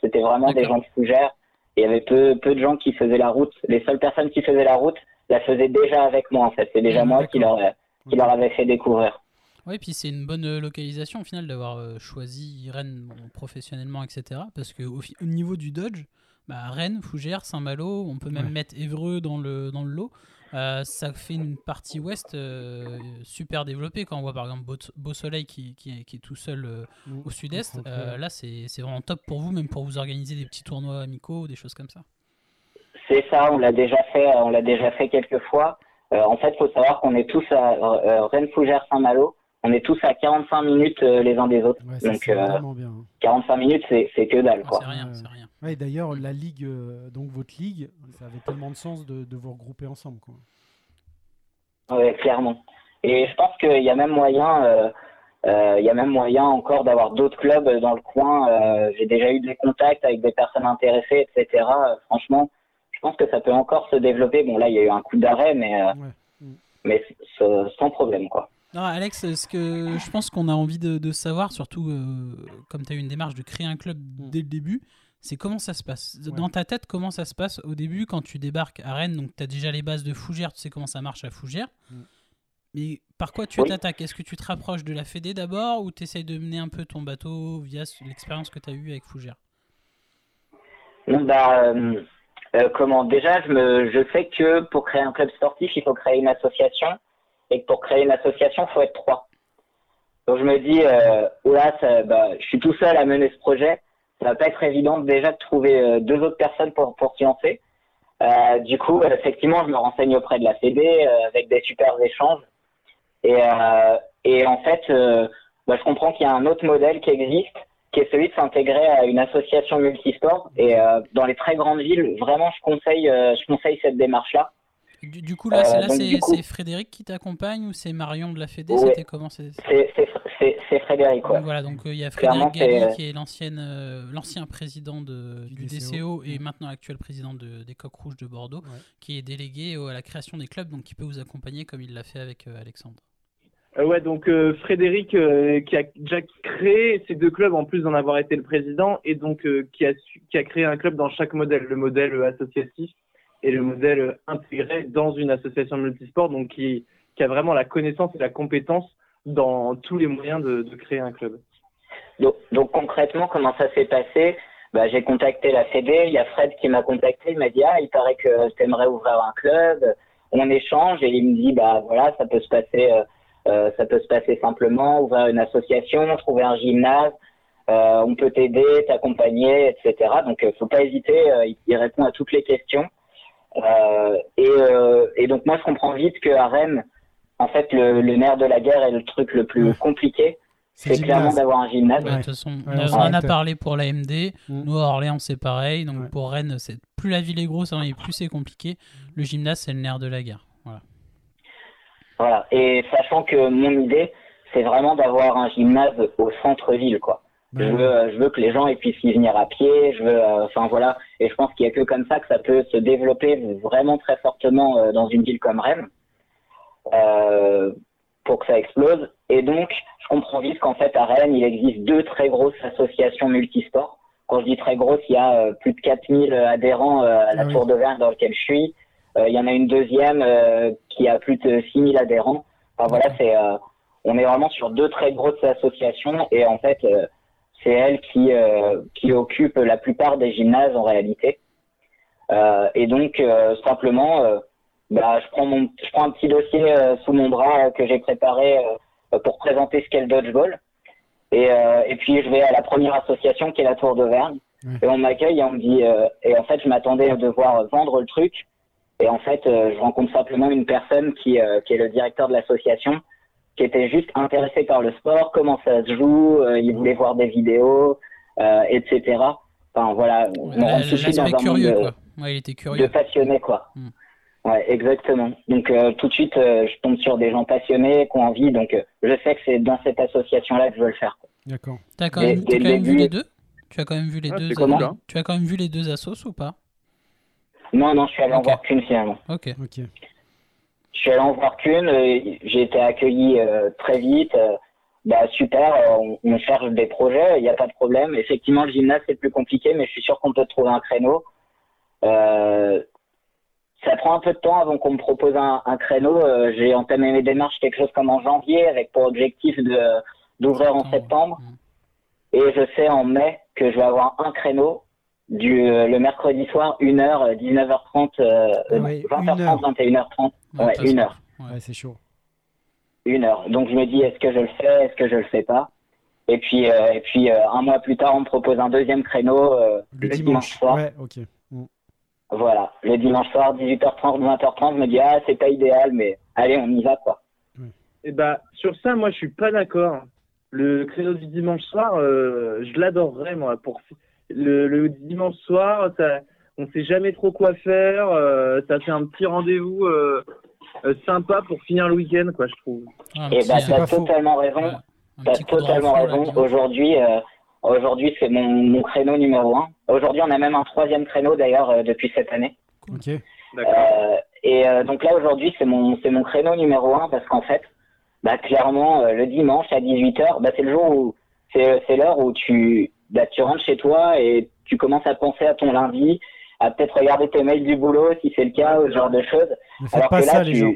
G: C'était vraiment des gens de Fougères. Il y avait peu, peu de gens qui faisaient la route. Les seules personnes qui faisaient la route la faisaient déjà avec moi, en fait. C'est déjà
F: Ah,
G: moi qui leur,
D: d'accord.
G: qui leur avait fait découvrir.
F: Oui, puis c'est une bonne euh, localisation au final d'avoir euh, choisi Rennes bon, professionnellement, etc. Parce que au, niveau du Dodge, bah, Rennes, Fougères, Saint-Malo, on peut même
D: Ouais.
F: mettre Évreux dans le, dans le lot. Euh, ça fait une partie ouest euh, super développée. Quand on voit par exemple Beau, Beau Soleil qui, qui, est, qui est tout seul euh,
D: Mm.
F: au sud-est, euh,
D: ouais.
F: là c'est c'est vraiment top pour vous, même pour vous organiser des petits tournois amicaux, des choses comme ça.
G: C'est ça, on l'a déjà fait, on l'a déjà fait quelques fois. Euh, en fait, faut savoir qu'on est tous à euh, Rennes, Fougères, Saint-Malo. On est tous à 45 minutes euh, les uns des autres.
D: Ouais, ça,
G: Donc,
D: c'est
G: euh,
D: vraiment bien. hein.
G: 45 minutes, c'est c'est que dalle,
F: Ah,
G: quoi.
F: c'est rien,
D: Ouais.
F: c'est rien.
D: Ouais, d'ailleurs, la ligue, euh, donc votre ligue, ça avait tellement de sens de, de vous regrouper ensemble. Quoi.
G: Ouais, clairement. Et je pense qu'il y a même moyen, euh, euh, il y a même moyen encore d'avoir d'autres clubs dans le coin. Euh, J'ai déjà eu des contacts avec des personnes intéressées, etc. Euh, franchement, je pense que ça peut encore se développer. Bon, là, il y a eu un coup d'arrêt, mais, euh,
D: Ouais.
G: mais sans problème, quoi.
F: Non, Alex, ce que je pense qu'on a envie de, de savoir, surtout euh, comme tu as eu une démarche de créer un club dès le début, c'est comment ça se passe?
D: Ouais.
F: Dans ta tête, comment ça se passe au début quand tu débarques à Rennes? Donc, tu as déjà les bases de Fougères, tu sais comment ça marche à Fougères.
D: Mm.
F: Mais par quoi tu
G: Oui.
F: t'attaques? Est-ce que tu te rapproches de la Fédé d'abord ou tu essayes de mener un peu ton bateau via ce- l'expérience que tu as eue avec Fougères?
G: Non, bah, euh, euh, comment? Déjà, je, me, je sais que pour créer un club sportif, il faut créer une association. Et que pour créer une association, il faut être trois. Donc je me dis, euh, ça, bah, je suis tout seul à mener ce projet. Ça va pas être évident déjà de trouver euh, deux autres personnes pour, pour s'y lancer. Euh, du coup, effectivement, je me renseigne auprès de la CD euh, avec des super échanges. Et, et en fait, bah, je comprends qu'il y a un autre modèle qui existe, qui est celui de s'intégrer à une association multisport. Et dans les très grandes villes, vraiment, je conseille, je conseille cette démarche-là.
F: Du, du coup, là,
G: Euh,
F: c'est, là,
G: donc,
F: c'est,
G: du coup-
F: c'est Frédéric qui t'accompagne ou c'est Marion de la Fédé?
G: Ouais.
F: C'était comment c'est...
G: Frédéric, ouais.
F: Donc voilà, donc euh, il y a Frédéric Galli
G: c'est-
F: qui est l'ancienne, euh, l'ancien président de,
D: Du
F: du,
D: DCO.
F: DCO, et
D: Mm.
F: maintenant actuel président de- des Coqs Rouges de Bordeaux,
D: Ouais.
F: qui est délégué au- à la création des clubs, donc qui peut vous accompagner comme il l'a fait avec euh, Alexandre.
E: Euh, ouais, donc euh, Frédéric euh, qui a déjà créé ces deux clubs en plus d'en avoir été le président et donc euh, qui, a su- qui a créé un club dans chaque modèle, le modèle euh, associatif et le modèle intégré dans une association multisport, donc qui, a vraiment la connaissance et la compétence dans tous les moyens de, créer un club.
G: Donc, concrètement, comment ça s'est passé? Bah, J'ai contacté la Fédé, il y a Fred qui m'a contacté, il m'a dit ah il paraît que tu aimerais ouvrir un club, on échange et il me dit bah voilà ça peut se passer euh, euh, ça peut se passer simplement, ouvrir une association, trouver un gymnase, euh, on peut t'aider, t'accompagner, etc. Donc euh, faut pas hésiter, il, il répond à toutes les questions. Euh, et, euh, et donc moi je comprends vite qu'à Rennes, en fait le, le nerf de la guerre est le truc le plus
D: Ouais.
G: compliqué,
D: C'est
G: clairement d'avoir un gymnase.
F: Ouais. De toute façon,
D: Ouais,
F: on, en a parlé pour la MD,
D: Mm.
F: nous à Orléans c'est pareil, donc
D: Ouais.
F: pour Rennes, c'est, plus la ville est grosse hein, et plus c'est compliqué, le gymnase c'est le nerf de la guerre. Voilà.
G: Voilà. Et sachant que mon idée, c'est vraiment d'avoir un gymnase au centre-ville, quoi.
D: Bah,
G: Je veux, je veux que les gens puissent y venir à pied. Je veux, euh, enfin voilà. Et je pense qu'il y a que comme ça que ça peut se développer vraiment très fortement euh, dans une ville comme Rennes, euh, pour que ça explose. Et donc, je comprends vite qu'en fait à Rennes, il existe deux très grosses associations multisports. Quand je dis très grosses, il y a plus de 4000 adhérents à la
D: Ah oui.
G: Tour d'Auvergne dans laquelle je suis. Il y en a une deuxième qui a plus de 6000 adhérents. Enfin voilà, c'est on est vraiment sur deux très grosses associations et en fait c'est elle qui euh, qui occupe la plupart des gymnases en réalité. Euh, et donc euh, simplement, bah, je prends mon je prends un petit dossier sous mon bras que j'ai préparé pour présenter ce qu'est le dodgeball. Et, et puis je vais à la première association qui est la Tour d'Auvergne.
D: Ouais.
G: Et on m'accueille et on me dit euh, et en fait je m'attendais à devoir vendre le truc et en fait euh, je rencontre simplement une personne qui euh, qui est le directeur de l'association qui était juste intéressé par le sport, comment ça se joue, euh, il voulait voir des vidéos, euh, etc. Enfin voilà, on
F: La-
G: de dans monde
F: curieux,
G: de,
F: quoi. Ouais, il était
G: de
F: curieux.
G: passionnés quoi.
F: Mm.
G: Ouais, exactement. Donc euh, tout de suite euh, je tombe sur des gens passionnés qui ont envie, donc euh, je sais que c'est dans cette association là que je veux le faire.
D: D'accord.
F: T'as quand
G: Dès-
F: même,
G: dès
F: t'as
G: le
F: quand même vu les deux? Tu as quand même vu les
E: Ah,
F: deux.
G: comment,
F: Tu as quand même vu les deux assos ou pas?
G: Non non, je suis allé en voir qu'une finalement.
F: Ok.
D: Ok.
G: Je suis allé en voir qu'une, euh, j'ai été accueilli euh, très vite. euh, bah super, on, on cherche des projets, il n'y a pas de problème. Effectivement, le gymnase c'est plus compliqué, mais je suis sûr qu'on peut trouver un créneau. Euh, ça prend un peu de temps avant qu'on me propose un, un créneau. Euh, j'ai entamé mes démarches quelque chose comme en janvier, avec pour objectif de d'ouvrir en septembre. Et je sais en mai que je vais avoir un créneau du euh, le mercredi soir, 1h, 19h30, euh,
D: ouais,
G: 20h30, 21h30. Ouais,
F: pas
G: une
F: ça.
G: heure.
F: Ouais.
D: Ouais, c'est chaud.
G: Une heure. Donc je me dis est-ce que je le fais, est-ce que je le fais pas? Et puis euh, et puis euh, un mois plus tard on me propose un deuxième créneau euh,
D: Le
G: le
D: dimanche.
G: soir.
D: Ouais, ok. Mm.
G: Voilà, le dimanche soir 18h30 20h30 je me dis ah c'est pas idéal mais allez on y va quoi.
E: Et bah, sur ça, moi, je suis pas d'accord. Le créneau du dimanche soir, euh, je l'adorerais, moi. Pour le, le dimanche soir, ça, on sait jamais trop quoi faire. euh, ça fait un petit rendez-vous euh, euh, sympa pour finir le week-end, quoi, je trouve.
F: Un
G: Et bah t'as
D: faux.
G: totalement raison.
F: ouais,
G: T'as totalement raison. Aujourd'hui, euh, aujourd'hui c'est mon, mon créneau numéro un. Aujourd'hui, on a même un troisième créneau d'ailleurs euh, depuis cette année.
D: Ok.
E: D'accord.
G: Euh, et euh, donc là aujourd'hui c'est mon c'est mon créneau numéro un parce qu'en fait bah clairement euh, le dimanche à 18h bah c'est le jour où c'est c'est l'heure où tu bah tu rentres chez toi et tu commences à penser à ton lundi à peut-être regarder tes mails du boulot si c'est le cas ou ce genre de choses
D: Ne faites
G: alors
D: pas
G: que là
D: ça, les
G: tu
D: gens.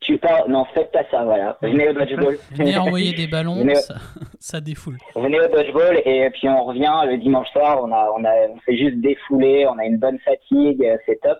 G: tu pars non faites pas ça voilà venez au dodgeball <laughs>
F: Venez envoyer des ballons,
G: Venez-
F: ça, <laughs> ça défoule.
G: venez au dodgeball et puis on revient le dimanche soir, on a on a on s'est juste défoulé, on a une bonne fatigue, euh, c'est top.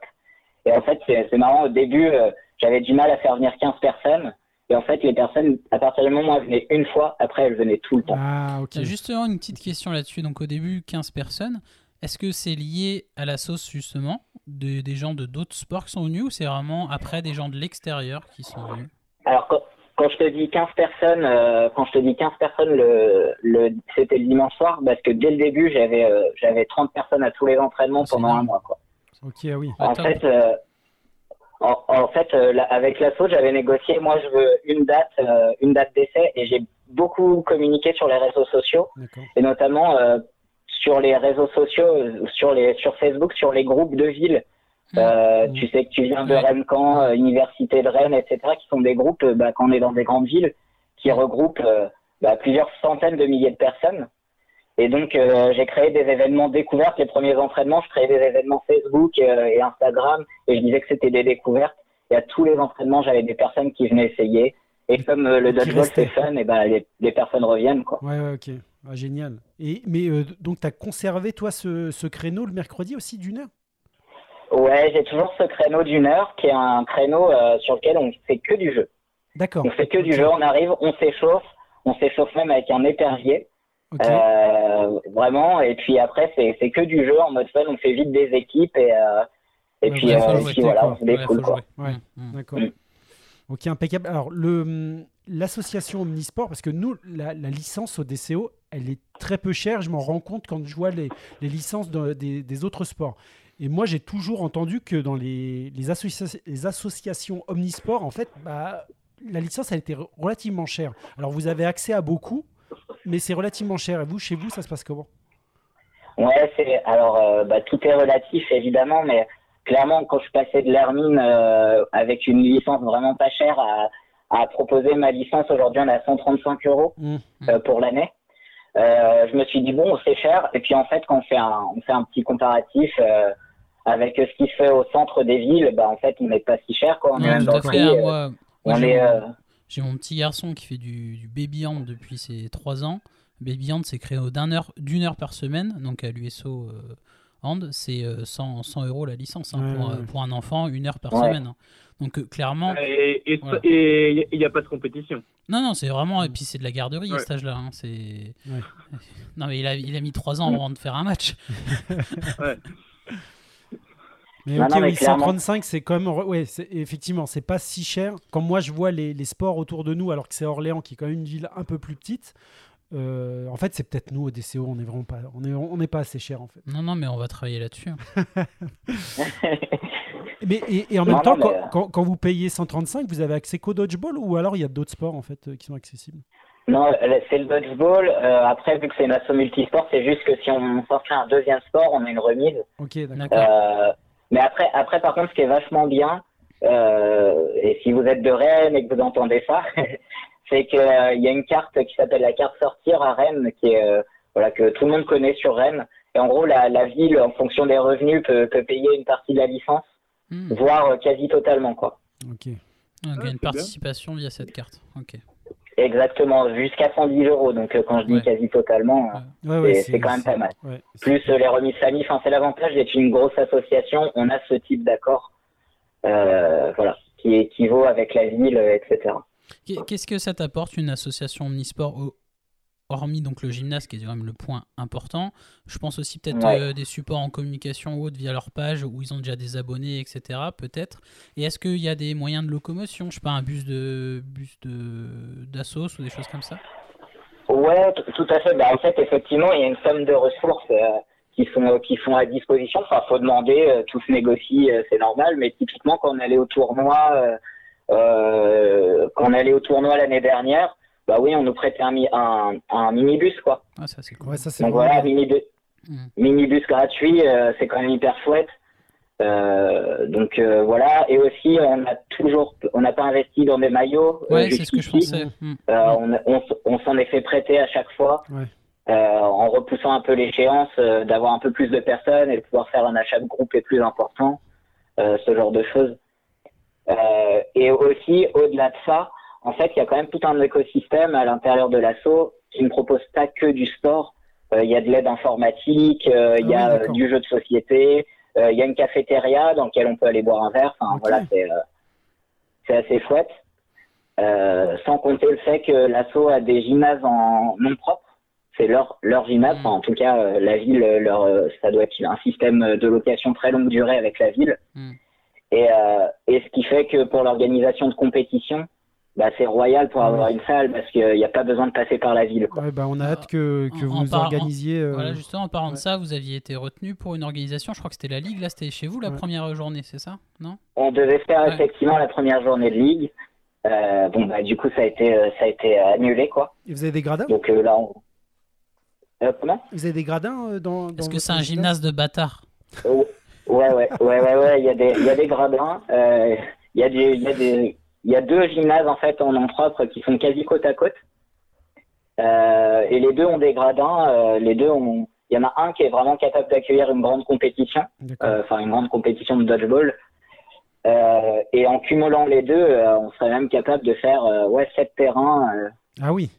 G: Et en fait c'est c'est marrant au début euh, j'avais du mal à faire venir 15 personnes et en fait les personnes à partir du moment où elles venaient une fois, après elles venaient tout le temps.
D: Ah, ok.
F: Justement, une petite question là-dessus. Donc, au début, 15 personnes. Est-ce que c'est lié à la sauce, justement, de- des gens de d'autres sports qui sont venus ou c'est vraiment après des gens de l'extérieur qui sont venus?
G: Alors quand, quand je te dis 15 personnes, euh, quand je te dis 15 personnes, le, le c'était le dimanche soir parce que dès le début j'avais euh, j'avais 30 personnes à tous les entraînements
F: C'est
G: pendant un mois quoi.
D: Ok, ah oui.
F: Ah,
G: En
F: top.
G: fait, euh, en, en fait, euh, là, avec l'assaut, j'avais négocié. Moi, je veux une date, euh, une date d'essai, et j'ai beaucoup communiqué sur les réseaux sociaux, et notamment euh, sur les réseaux sociaux, euh, sur les, sur Facebook, sur les groupes de villes. Euh,
D: Mm.
G: Tu sais que tu viens de. Rennes, Caen, euh, Université de Rennes, etc., qui sont des groupes, bah, quand on est dans des grandes villes, qui regroupent bah, plusieurs centaines de milliers de personnes. Et donc, euh, j'ai créé des événements découvertes. Les premiers entraînements, je créais des événements Facebook euh, et Instagram, et je disais que c'était des découvertes. Et à tous les entraînements, j'avais des personnes qui venaient essayer. Et comme euh, le dodgeball c'est fun, et ben les, les personnes reviennent quoi.
D: Ouais, ouais, ok. Ah, génial. Et, mais euh, donc, tu as conservé, toi, ce, ce créneau le mercredi aussi d'une heure?
G: Ouais, j'ai toujours ce créneau d'une heure qui est un créneau euh, sur lequel on fait que du jeu.
D: D'accord.
G: On fait que du jeu, on arrive, on s'échauffe, on s'échauffe même avec un épervier, Euh, vraiment. Et puis après, c'est c'est que du jeu en mode fun, on fait vite des équipes et, euh, et
D: Ouais,
G: puis,
D: ouais,
G: euh, et puis voilà, on se
F: jouer.
D: Ouais.
F: Mm.
D: D'accord.
G: Mm.
D: Ok, impeccable. Alors, le, l'association Omnisport, parce que nous, la, la licence au DCO, elle est très peu chère. Je m'en rends compte quand je vois les, les licences de- des, des autres sports. Et moi, j'ai toujours entendu que dans les, les, associa- les associations Omnisport, en fait, bah, la licence, elle était re- relativement chère. Alors, vous avez accès à beaucoup, mais c'est relativement cher. Et vous, chez vous, ça se passe comment?
G: Ouais, c'est alors euh, bah, tout est relatif évidemment, mais clairement quand je passais de l'Hermine euh, avec une licence vraiment pas chère à, à proposer ma licence aujourd'hui on est à 135 euros
D: Mm.
G: euh, pour l'année. Euh, je me suis dit bon c'est cher et puis en fait quand on fait un on fait un petit comparatif euh, avec ce qui se fait au centre des villes, bah, en fait, ils mettent pas si cher. Quoi. On est même dans le prix,
F: moi, moi,
G: on est, euh,
F: j'ai mon petit garçon qui fait du, du baby hand depuis ses 3 ans. Baby hand, c'est créé d'une heure, d'une heure par semaine. Donc à l'USO euh, hand, c'est euh, 100, 100 euros la licence hein,
D: Ouais,
F: pour,
D: ouais,
F: euh,
D: ouais.
F: pour un enfant, une heure par
G: Ouais.
F: semaine. hein. Donc euh, clairement,
E: Et il
F: Voilà.
E: n'y a pas de compétition.
F: non, non, c'est vraiment.
D: Mm.
F: Et puis c'est de la garderie à
E: Ouais.
F: cet âge-là. hein, c'est...
D: Ouais. <laughs>
F: Non, mais il a, il a mis 3 ans avant de faire un match. <laughs>
D: Mais
G: Non,
D: ok,
G: non, mais
D: oui,
G: clairement.
D: 135, c'est quand même. Ouais, c'est- effectivement, c'est pas si cher. Quand moi je vois les, les sports autour de nous, alors que c'est Orléans, qui est quand même une ville un peu plus petite, euh, en fait, c'est peut-être nous, au DCO, on est vraiment pas, on est, on n'est pas assez cher, en fait.
F: Non, non, mais on va travailler là-dessus. hein. <laughs>
D: Mais, et, et en même
G: Non,
D: temps,
G: non,
D: quand,
G: mais, euh,
D: quand- quand vous payez 135, vous avez accès qu'au dodgeball ou alors il y a d'autres sports, en fait, euh, qui sont accessibles?
G: Non, c'est le dodgeball. Euh, après, vu que c'est une asso multisport, c'est juste que si on sortait un deuxième sport, on a une remise.
D: Ok, d'accord.
F: D'accord.
G: Euh, mais après, après, par contre, ce qui est vachement bien, euh, et si vous êtes de Rennes et que vous entendez ça, <laughs> c'est qu'il y a une carte qui s'appelle la carte sortir à Rennes, qui est euh, voilà que tout le monde connaît sur Rennes. Et en gros, la, la ville, en fonction des revenus, peut, peut payer une partie de la licence,
F: Hmm.
G: voire euh, quasi totalement, quoi.
D: Ok.
F: Donc, il y a une
E: bien.
F: participation via cette carte. Ok.
G: Exactement, jusqu'à 110 euros. Donc, euh, quand je dis
F: Ouais.
G: quasi totalement, euh,
D: Ouais, ouais,
G: C'est- quand même pas mal. plus euh, les remises famille. Enfin, c'est l'avantage d'être une grosse association. On a ce type d'accord, euh, voilà, qui équivaut avec la ville, etc.
F: Qu'est- Qu'est-ce que ça t'apporte une association omnisport hormis donc le gymnase qui est quand même le point important Je pense aussi peut-être
G: Ouais.
F: euh, des supports en communication ou autre via leur page où ils ont déjà des abonnés, etc. Peut-être. Et est-ce qu'il y a des moyens de locomotion? Je sais pas, un bus de bus de d'assos ou des choses comme ça?
G: Ouais, tout à fait. Bah, en fait, effectivement, il y a une somme de ressources euh, qui sont qui sont à disposition. Enfin, faut demander, euh, tout se négocie, c'est normal. Mais typiquement, quand on allait au tournoi, quand on allait au tournoi l'année dernière, bah oui, on nous prêtait un, un, un minibus, quoi.
F: Ah, ça c'est cool.
D: Ouais, ça c'est
G: Donc voilà, minibus,
F: Mm.
G: minibus gratuit, euh, c'est quand même hyper chouette. Euh, donc euh, voilà, et aussi on a toujours, on n'a pas investi dans des maillots. euh,
F: Ouais, c'est ce que je pensais.
G: Euh, on on, s- on s'en est fait prêter à chaque fois,
D: Ouais.
G: euh, en repoussant un peu l'échéance, euh, d'avoir un peu plus de personnes et de pouvoir faire un achat de groupe est plus important, euh, ce genre de choses. Euh, et aussi, au-delà de ça, en fait, il y a quand même tout un écosystème à l'intérieur de l'assaut qui ne propose pas que du sport. Euh, Il y a de l'aide informatique, euh, il y
D: Ah
G: a
D: oui,
G: euh, du jeu de société, il y a une cafétéria dans laquelle on peut aller boire un verre. Enfin, voilà, c'est c'est assez chouette. Sans compter le fait que l'assaut a des gymnases en nom propre. C'est leur, leur gymnase.
F: Mm.
G: Enfin, en tout cas, la ville, leur, ça doit être un système de location très longue durée avec la ville.
F: Mm.
G: Et, euh, et ce qui fait que pour l'organisation de compétition, bah, c'est royal pour avoir une salle parce qu'il n'y a pas besoin de passer par la ville. Quoi.
D: Ouais, bah, on a hâte que, que
F: En-
D: vous
F: en par-
D: organisiez. euh,
F: Voilà, justement, en parlant de ça, vous aviez été retenu pour une organisation, je crois que c'était la Ligue, là c'était chez vous la
D: Ouais.
F: première journée, c'est ça Non?
G: On devait faire
F: Ouais.
G: effectivement la première journée de ligue. Euh, bon, bah, du coup, ça a été, euh, ça a été annulé. quoi.
D: Et vous avez des gradins?
G: Donc euh, là, on... Euh, comment?
D: Vous avez des gradins euh, dans, dans
F: Est-ce que c'est un gymnase? de bâtard?
G: Oh, Ouais, ouais, ouais, ouais, ouais, il y a des, il y a des gradins, il y a des, il y a deux gymnases, en fait, en nom propre qui sont quasi côte à côte. Euh, et les deux ont des gradins, euh, les deux ont, il y en a un qui est vraiment capable d'accueillir une grande compétition, euh, enfin, une grande compétition de dodgeball. Euh, et en cumulant les deux, euh, on serait même capable de faire, euh, ouais, sept terrains, euh,
D: Ah oui,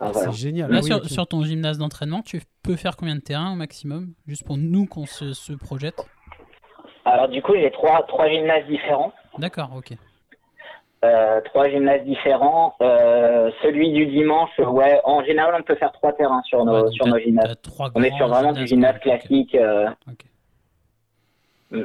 G: voilà.
D: c'est génial.
F: Là,
D: Ah oui,
F: sur, ton gymnase d'entraînement, tu peux faire combien de terrains au maximum Juste pour nous qu'on se, se projette?
G: Alors, du coup, j'ai trois, trois gymnases différents.
F: D'accord, ok.
G: Euh, trois gymnases différents. Euh, celui du dimanche, ouais, en général, on peut faire trois terrains sur nos,
F: Ouais,
G: sur nos gymnases. On est sur vraiment du gymnase classique. euh,
F: ok.
G: Mm.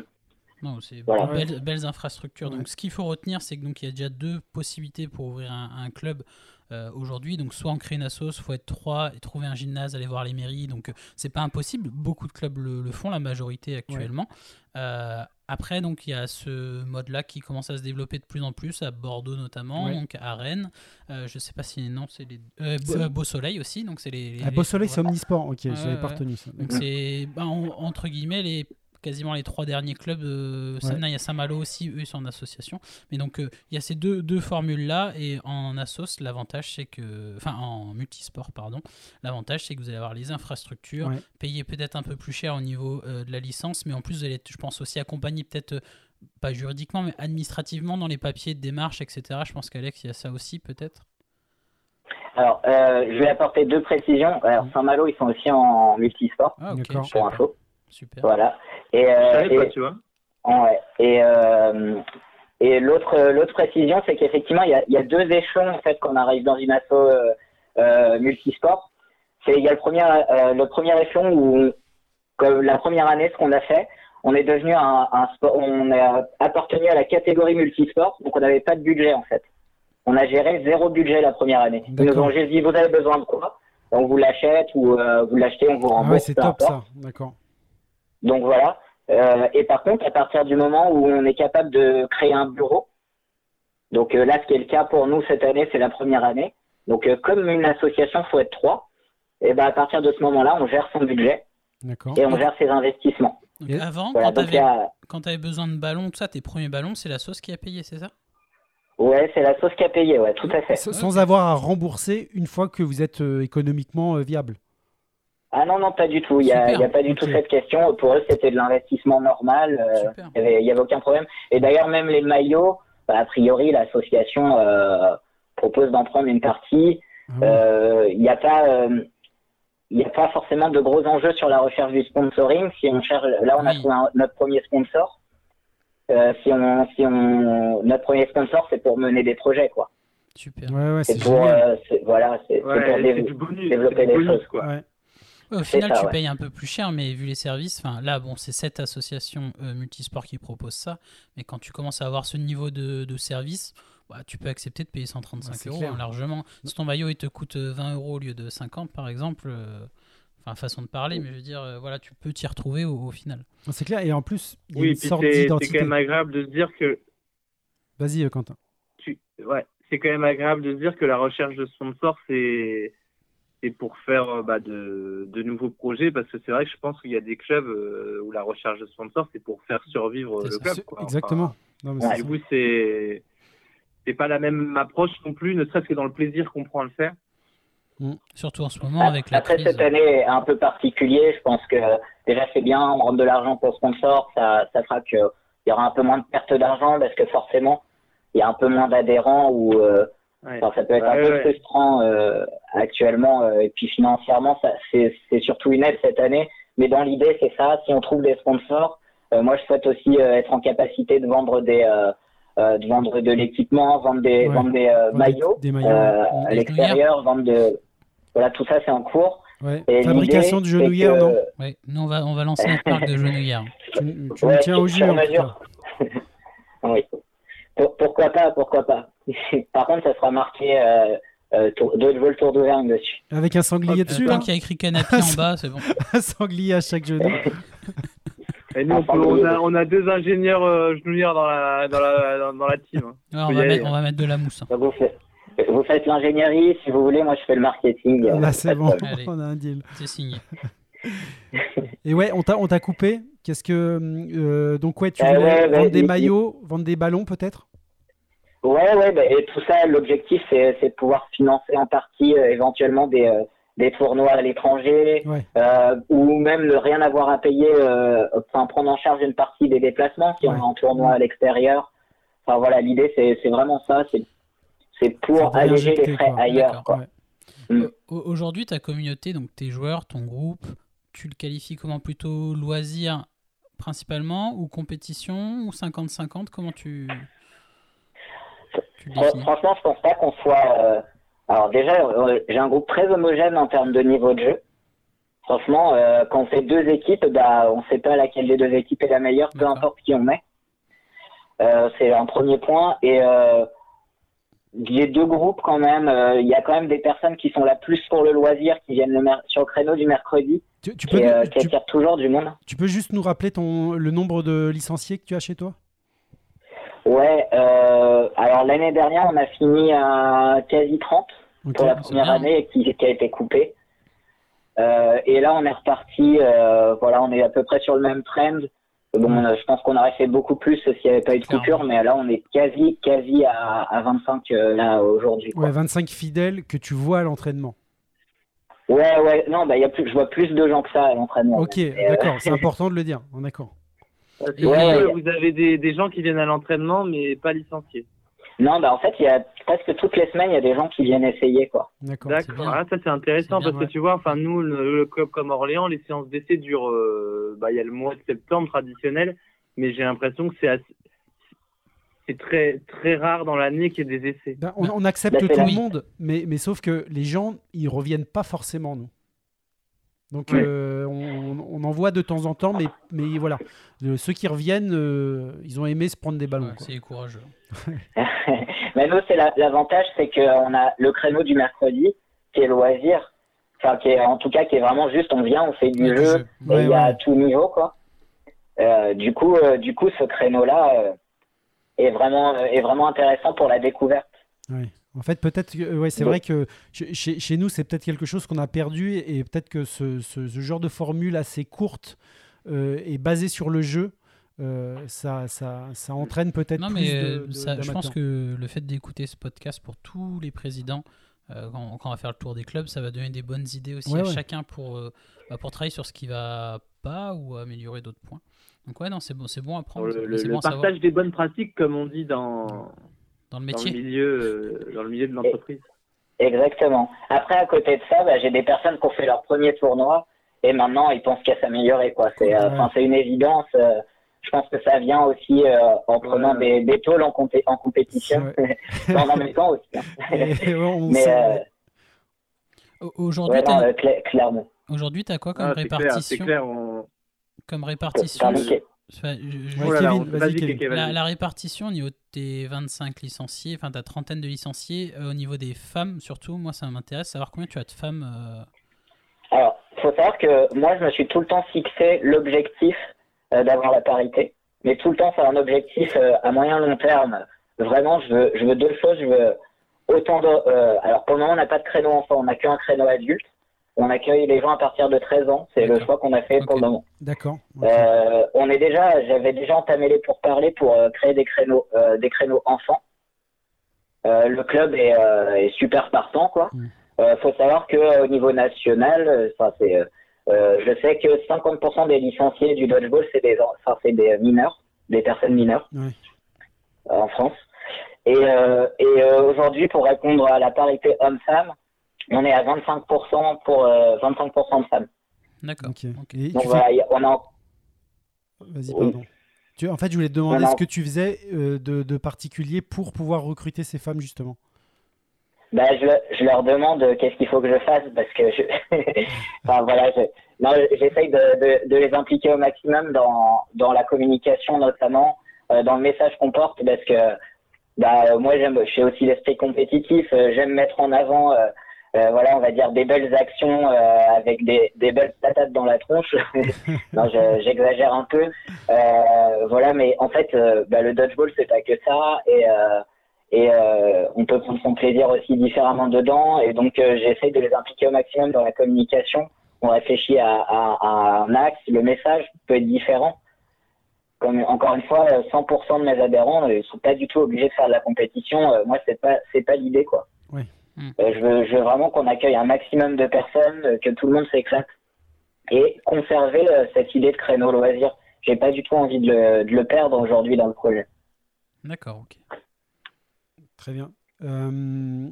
F: Non, c'est
G: Voilà.
F: belles, belles infrastructures.
D: Ouais.
F: Donc, ce qu'il faut retenir, c'est que donc il y a déjà deux possibilités pour ouvrir un, un club euh, aujourd'hui. Donc, soit on crée une faut être trois et trouver un gymnase, aller voir les mairies. Donc, euh, c'est pas impossible. Beaucoup de clubs le, le font, la majorité actuellement. Euh, après, donc il y a ce mode-là qui commence à se développer de plus en plus à Bordeaux notamment,
D: Ouais.
F: donc à Rennes. Euh, je sais pas si non, c'est les Beau- Beau Soleil aussi. Donc c'est les, les-
D: Ah, Beau Soleil, c'est omnisport. Ok, j'avais pas retenu ça.
F: Donc c'est bah, en- entre guillemets les quasiment les trois derniers clubs. Euh, Samna, il y a Saint-Malo aussi, eux ils sont en association. Mais donc euh, il y a ces deux, deux formules-là. Et en assos, l'avantage c'est que. Enfin, en multisport, pardon. L'avantage c'est que vous allez avoir les infrastructures,
D: Ouais.
F: payer peut-être un peu plus cher au niveau euh, de la licence. Mais en plus, vous allez être, je pense, aussi accompagné peut-être. euh, pas juridiquement, mais administrativement dans les papiers de démarche, etc. Je pense qu'Alex, il y a ça aussi peut-être.
G: Alors, euh, je vais apporter deux précisions. Alors, Saint-Malo, ils sont aussi en multisport,
F: Ah,
G: pour
F: pas.
G: info.
F: Super.
G: Voilà. Et, euh,
E: savais pas,
G: et-
E: tu vois.
G: Ouais. Et, euh, et l'autre, l'autre précision, c'est qu'effectivement, il y a, il y a deux échelons en fait quand on arrive dans une asso euh, euh, multisport. C'est il y a le premier, euh, le premier échelon où, comme la première année, ce qu'on a fait, on est devenu un, un sport, on a appartenu à la catégorie multisport, donc on n'avait pas de budget en fait. On a géré zéro budget la première année. Ils nous ont juste dit vous avez besoin de quoi? On vous l'achète ou euh, vous l'achetez, on vous
D: Ah
G: rembourse.
D: ouais, c'est top
G: importe.
D: ça. D'accord.
G: Donc voilà. Euh, et par contre, à partir du moment où on est capable de créer un bureau, donc euh, là, ce qui est le cas pour nous cette année, c'est la première année. Donc euh, comme une association, faut être trois. Et ben à partir de ce moment-là, on gère son budget et on gère ses investissements.
F: Donc
D: Et-
F: avant,
G: Voilà,
F: quand tu avais,
G: a-
F: avais besoin de ballons, tout ça, tes premiers ballons, c'est la sauce qui a payé, c'est ça?
G: Ouais, c'est la sauce qui a payé, ouais, tout à fait.
D: Sans avoir à rembourser une fois que vous êtes économiquement viable.
G: Ah non, non, pas du tout. Il n'y a, pas du tout cette question. Pour eux, c'était de l'investissement normal. euh. Il n'y avait, il y avait aucun problème. Et d'ailleurs, même les maillots, bah, a priori, l'association euh, propose d'en prendre une partie.
D: Ah.
G: Euh, Il n'y a pas, euh, il n'y a pas forcément de gros enjeux sur la recherche du sponsoring. Si on cherche, là, on a
F: Oui.
G: trouvé un- notre premier sponsor. Euh, si on, si on, notre premier sponsor, c'est pour mener des projets, quoi.
F: Super.
D: Ouais, ouais,
G: C'est pour, euh, voilà, c'est pour développer des
E: bonus,
G: choses.
E: quoi.
D: Ouais.
F: Au final,
G: ça,
F: tu
G: ouais.
F: payes un peu plus cher, mais vu les services, enfin là, bon, c'est cette association euh, multisport qui propose ça, mais quand tu commences à avoir ce niveau de, de service, bah, tu peux accepter de payer 135
D: Ouais, c'est
F: euros
D: clair.
F: hein, largement. Si ton maillot il te coûte euh, 20 euros au lieu de 50, par exemple, euh, enfin façon de parler, mais je veux dire, euh, voilà, tu peux t'y retrouver au, au final.
D: C'est clair. Et en plus, il y a
E: Oui,
D: une sorte
E: c'est quand même agréable de se dire que
D: Vas-y, euh, Quentin.
E: tu, ouais, c'est quand même agréable de se dire que la recherche de sponsors, c'est c'est pour faire euh, bah, de, de nouveaux projets, parce que c'est vrai que je pense qu'il y a des clubs euh, où la recherche de sponsors, c'est pour faire survivre
F: C'est
E: le
F: ça.
E: club. Quoi. Enfin,
D: Exactement. Non, mais
G: Ouais.
E: du coup, c'est c'est pas la même approche non plus, ne serait-ce que dans le plaisir qu'on prend à le faire.
F: Surtout en ce moment avec la
G: Après,
F: crise.
G: cette année est un peu particulier. Je pense que déjà, c'est bien, on rentre de l'argent pour le sponsor. Ça, ça fera qu'il y aura un peu moins de perte d'argent parce que forcément, il y a un peu moins d'adhérents ou euh,
E: Ouais.
G: enfin, ça peut être un
E: Ouais,
G: peu
E: ouais.
G: frustrant euh, actuellement. euh, et puis financièrement, ça, c'est, c'est surtout une aide cette année. Mais dans l'idée, c'est ça. Si on trouve des sponsors, euh, moi, je souhaite aussi euh, être en capacité de vendre des, euh, euh, de vendre de l'équipement, vendre des,
D: Ouais.
G: vendre des euh, maillots,
D: des maillots,
G: euh, à
F: Des
G: l'extérieur, vendre de, voilà, tout ça, c'est en cours.
D: Ouais.
G: Et
D: Fabrication
G: c'est
D: genouillères,
G: que-
D: non?
F: Ouais, nous on va, on va lancer notre marque de genouillère. <laughs>
D: Tu, tu
G: Ouais,
D: me tiens au jus, en tout
G: mesure.
D: cas. <laughs>
G: Oui. Pour- pourquoi pas, pourquoi pas. <laughs> Par contre, ça sera marqué euh, euh, tour, Dodgeball Tour d'Auvergne dessus.
D: Avec un sanglier
F: Euh,
D: dessus,
F: tant qu'il y a écrit canapé en <laughs> bas, c'est bon. <laughs>
D: Un sanglier à chaque genou.
E: Et nous, on, peut- on
G: le-
E: a, on a deux ingénieurs euh, genouillères dans la, dans la, dans, dans la team. hein.
F: Ouais, on, va
E: aller,
F: mettre, on va mettre de la mousse. hein.
G: Vous, faites, vous faites l'ingénierie, si vous voulez, moi je fais le marketing. euh,
D: Là, c'est
G: pas de
D: bon.
F: Allez.
D: on a un deal.
F: C'est signé.
D: Et ouais, on t'a, on t'a coupé. Qu'est-ce que. euh, donc, ouais, tu
G: Euh,
D: voulais
G: ouais,
D: vendre
G: ouais,
D: des
G: il-
D: maillots, vendre des ballons, peut-être?
G: Ouais, ouais, bah, et tout ça, l'objectif, c'est de pouvoir financer en partie euh, éventuellement des, euh, des tournois à l'étranger,
D: Ouais.
G: euh, ou même ne rien avoir à payer, euh, enfin prendre en charge une partie des déplacements si
D: Ouais.
G: on est en tournoi à l'extérieur. Enfin voilà, l'idée, c'est vraiment ça, c'est pour alléger les frais
D: quoi.
G: ailleurs.
F: D'accord.
G: Quoi.
D: Ouais.
G: Mm.
F: Au- Aujourd'hui, ta communauté, donc tes joueurs, ton groupe, tu le qualifies comment? Plutôt loisir principalement ou compétition ou 50-50 Comment tu, tu le
G: Fran-
F: définis
G: Franchement, je pense pas qu'on soit. euh, Alors déjà, euh, j'ai un groupe très homogène en termes de niveau de jeu. Franchement, euh, quand on fait deux équipes, bah, on sait pas laquelle des deux équipes est la meilleure, peu importe qui on met. C'est un premier point. Et les deux groupes, quand même, il y a quand même des personnes qui sont là plus pour le loisir, qui viennent le sur le créneau du mercredi,
D: Tu, tu peux,
G: et qui attirent toujours du monde.
D: tu peux juste nous rappeler ton, le nombre de licenciés que tu as chez toi?
G: Ouais, euh, alors l'année dernière, on a fini à quasi 30.
D: Ok.
G: pour la première année qui, qui a été coupée. Euh, et là, on est reparti. euh, voilà, on est à peu près sur le même trend. Bon, euh, je pense qu'on aurait fait beaucoup plus s'il n'y avait pas eu de
F: Clairement.
G: coupure, mais là, on est quasi, quasi à, à 25 euh, là aujourd'hui.
D: Ouais, 25 fidèles que tu vois à l'entraînement.
G: Ouais, ouais, non, bah, y a plus, je vois plus de gens que ça à l'entraînement.
D: Ok, d'accord, c'est <laughs> important de le dire. D'accord.
E: Parce que
G: Ouais,
E: vous, avez des, des gens qui viennent à l'entraînement, mais pas licenciés.
G: Non, bah, en fait, il y a presque toutes les semaines, il y a des gens qui viennent essayer, quoi.
D: D'accord.
E: Ah, ça c'est intéressant
F: bien,
E: parce
D: ouais.
E: que tu vois, enfin nous, le, le club comme Orléans, les séances d'essai durent, euh, bah il y a le mois de septembre traditionnel, mais j'ai l'impression que c'est assez- c'est très très rare dans l'année qu'il y ait des essais.
D: Ben, on, on accepte
G: Bah,
D: tout le monde, mais, mais sauf que les gens, ils reviennent pas forcément, nous. Donc, euh, on, on en voit de temps en temps, mais, mais voilà. Euh, ceux qui reviennent, euh, ils ont aimé se prendre des ballons.
F: Ouais, c'est courageux. <laughs>
G: Mais nous, c'est la- l'avantage, c'est qu'on a le créneau du mercredi, qui est loisir. Enfin, qui est, en tout cas, qui est vraiment juste, on vient, on fait du jeu,
F: jeu.
G: et
D: Ouais,
G: il y a tout niveau, quoi. Euh, du coup, euh, du coup, ce créneau-là euh, est vraiment, euh, est vraiment intéressant pour la découverte.
D: Ouais. En fait, peut-être que ouais, c'est
G: Ouais.
D: vrai que chez, nous, c'est peut-être quelque chose qu'on a perdu et, et peut-être que ce, ce- ce genre de formule assez courte euh, et basée sur le jeu, euh, ça, ça, ça entraîne peut-être
F: Non,
D: plus
F: mais
D: de,
F: euh,
D: de-
F: ça, je pense que le fait d'écouter ce podcast pour tous les présidents, euh, quand, quand on va faire le tour des clubs, ça va donner des bonnes idées aussi
D: Ouais,
F: à
D: ouais.
F: chacun pour, euh, bah, pour travailler sur ce qui va pas ou améliorer d'autres points. Donc ouais, non, c'est bon, c'est bon à prendre.
E: Le,
F: savoir.
E: partage des bonnes pratiques, comme on dit dans,
F: dans le
E: dans le
F: métier.
E: milieu euh, dans le milieu de l'entreprise.
G: Exactement. Après, à côté de ça, bah, j'ai des personnes qui ont fait leur premier tournoi et maintenant ils pensent qu'à s'améliorer. Quoi. C'est, euh,
D: Ouais.
G: c'est une évidence. euh, je pense que ça vient aussi euh, en prenant
E: Ouais.
G: des, des tôles en, compé- en compétition. Dans en même temps aussi. hein. <laughs>
D: Ouais, on
G: Mais
D: sent-
G: euh,
F: Au- Aujourd'hui,
G: ouais, non,
F: t'as-
G: cla- clairement.
F: aujourd'hui, t'as quoi comme
E: Ah, c'est clair, c'est
F: répartition
E: clair. on-
F: Comme répartition Enfin, je- je-
D: Ouais,
E: Oh là là,
D: Kevin,
E: on-
D: vas-y,
E: vas-y,
D: Kevin.
E: Kéké,
F: La, répartition au niveau de tes 25 licenciés, enfin ta trentaine de licenciés, euh, au niveau des femmes surtout, moi ça m'intéresse savoir combien tu as de femmes. euh,
G: Alors, faut savoir que moi, je me suis tout le temps fixé l'objectif euh, d'avoir la parité. Mais tout le temps, c'est un objectif euh, à moyen long terme. Vraiment, je veux, je veux deux choses. Je veux autant de. euh, alors, pour le moment, on n'a pas de créneau enfant, on n'a qu'un créneau adulte. On accueille les gens à partir de 13 ans. C'est le choix qu'on a fait pour le moment.
D: D'accord.
G: Euh, on est déjà, j'avais déjà entamé les pourparlers pour euh, créer des créneaux, euh, des créneaux enfants. Le club est, est super partant, quoi.
D: Mm.
G: Faut savoir que au niveau national, enfin c'est, je sais que 50% des licenciés du dodgeball c'est des, c'est des mineurs, des personnes mineures en France. Et, et aujourd'hui, pour répondre à la parité homme-femme, on est à 25% pour euh, 25% de femmes.
F: D'accord.
D: Ok.
F: ok.
D: Et tu
G: Donc
D: fais-
G: voilà, y a- on a
D: Vas-y,
G: Oui.
D: pardon. Tu- en fait, je voulais te demander
G: Non,
D: ce que tu faisais euh, de, de particulier pour pouvoir recruter ces femmes, justement.
G: Bah, je, je leur demande euh, qu'est-ce qu'il faut que je fasse parce que je... <laughs> enfin, voilà, je... j'essaye de, de, de les impliquer au maximum dans, dans la communication notamment, euh, dans le message qu'on porte parce que bah, euh, moi j'aime, je suis aussi l'esprit compétitif, euh, j'aime mettre en avant, euh, voilà, on va dire des belles actions euh, avec des, des belles patates dans la tronche. <laughs> non, je- j'exagère un peu, Euh, voilà, mais en fait, euh, bah, le dodgeball c'est pas que ça et euh, et euh, on peut prendre son plaisir aussi différemment dedans. Et donc, j'essaie de les impliquer au maximum dans la communication. On réfléchit à, à- à un axe, le message peut être différent. Comme encore une fois, euh, 100% de mes adhérents ne sont pas du tout obligés de faire de la compétition. Euh, moi, c'est pas c'est pas l'idée quoi.
F: Mm.
G: Euh, je, veux, je veux vraiment qu'on accueille un maximum de personnes, euh, que tout le monde s'éclate et conserver euh, cette idée de créneau loisir. J'ai pas du tout envie de le, de le perdre aujourd'hui dans le projet.
F: D'accord, ok.
D: Très bien. Euh,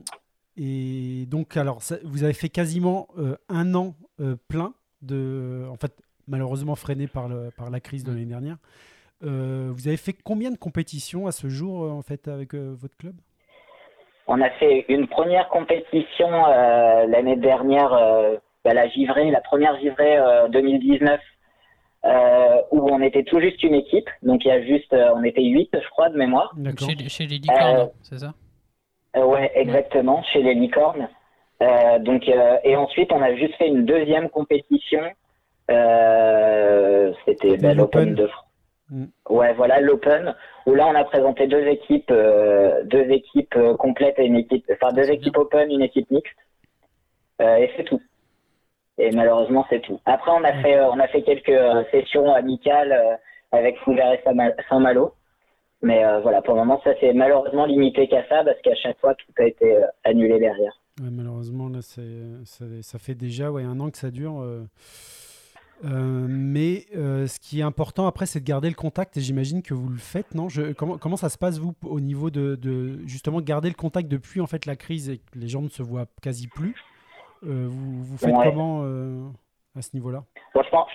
D: et donc, alors, ça- vous avez fait quasiment euh, un an euh, plein de, en fait, malheureusement freiné par, le, par la crise de l'année dernière. Euh, vous avez fait combien de compétitions à ce jour, en fait, avec euh, votre club?
G: On a fait une première compétition euh, l'année dernière, euh, bah, la givrée, la première givrée euh, 2019, euh, où on était tout juste une équipe. Donc il y a juste, euh, on était huit, je crois, de mémoire.
F: Chez, les- chez les licornes,
G: Euh,
F: c'est ça?
G: Euh, ouais, exactement, chez les licornes. Euh, donc euh, et ensuite on a juste fait une deuxième compétition. Euh, C'était bah,
D: l'Open.
G: l'Open de France.
D: Mm.
G: Ouais, voilà l'Open où là on a présenté deux équipes, euh, deux équipes euh, complètes et une équipe, enfin deux équipes Open, une équipe mixte. Euh, et c'est tout. Et malheureusement c'est tout. Après on a fait, euh, on a fait quelques sessions amicales avec Fougères et Saint- Saint-Malo. Mais voilà, pour le moment, ça c'est malheureusement limité qu'à ça parce qu'à chaque fois, tout a été annulé derrière.
D: Ouais, malheureusement, là, ça, ça fait déjà ouais, un an que ça dure. Euh, mais euh, ce qui est important après, c'est de garder le contact. Et j'imagine que vous le faites, non? Je- comment, comment ça se passe, vous, au niveau de, de justement garder le contact depuis en fait la crise et que les gens ne se voient quasi plus? Euh, vous, vous faites
G: Ouais.
D: comment à ce niveau-là?
G: Bon, je, pense,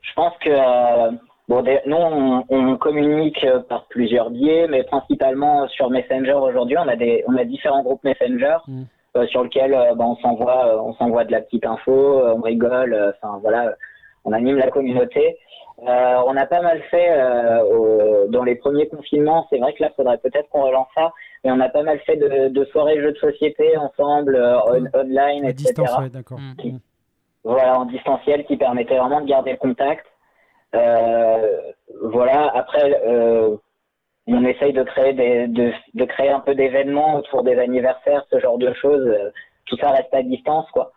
G: je, pense, que bon, nous, on, on communique par plusieurs biais, mais principalement sur Messenger aujourd'hui. On a des, on a différents groupes Messenger
D: Mm.
G: euh, sur lesquels euh, bah, on s'envoie, on s'envoie de la petite info, on rigole. Enfin voilà, on anime la communauté. Euh, on a pas mal fait euh, au- dans les premiers confinements. C'est vrai que là, faudrait peut-être qu'on relance ça. Mais on a pas mal fait de, de soirées jeux de société ensemble, euh, on- online,
D: À
G: etc
D: distance, ouais, d'accord.
F: Mm.
D: Mm.
G: voilà, en distanciel qui permettait vraiment de garder le contact. Euh, voilà, après, euh, on essaye de créer, des, de, de créer un peu d'événements autour des anniversaires, ce genre de choses. Tout ça reste à distance, quoi.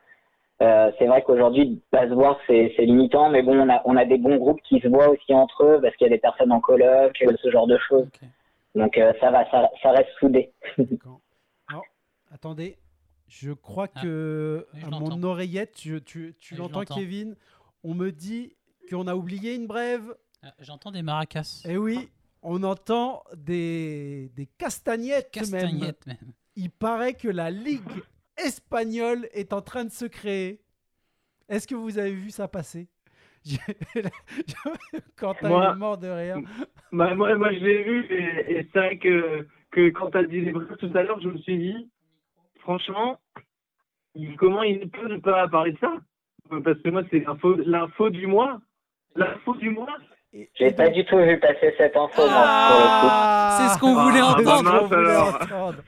G: Euh, c'est vrai qu'aujourd'hui, pas se voir, c'est limitant, mais bon, on a, on a des bons groupes qui se voient aussi entre eux parce qu'il y a des personnes en coloc, ce genre de choses. Donc euh, ça va, ça, ça reste soudé.
D: Alors, attendez, je crois
F: Ah,
D: que
F: je
D: à mon oreillette, tu, l'entends. Kevin? On me dit qu'on a oublié une brève.
F: Ah, J'entends des maracas.
D: Eh oui, on entend des, des castagnettes, même.
F: Castagnettes même.
D: Il paraît que la Ligue espagnole est en train de se créer. Est-ce que vous avez vu ça passer? <laughs> Quentin
E: Moi-
D: est mort de rire.
E: Bah, moi, moi, je l'ai vu et, et c'est vrai que, que quand tu as dit les tout à l'heure, je me suis dit, franchement, comment il peut ne pas parler de ça? Parce que moi, c'est l'info, l'info du mois. L'info du mois.
G: J'ai
D: et
G: pas
D: donc-
G: du tout vu passer cette info,
D: Ah
F: C'est ce qu'on voulait
E: Ah,
F: entendre.
D: voulait entendre.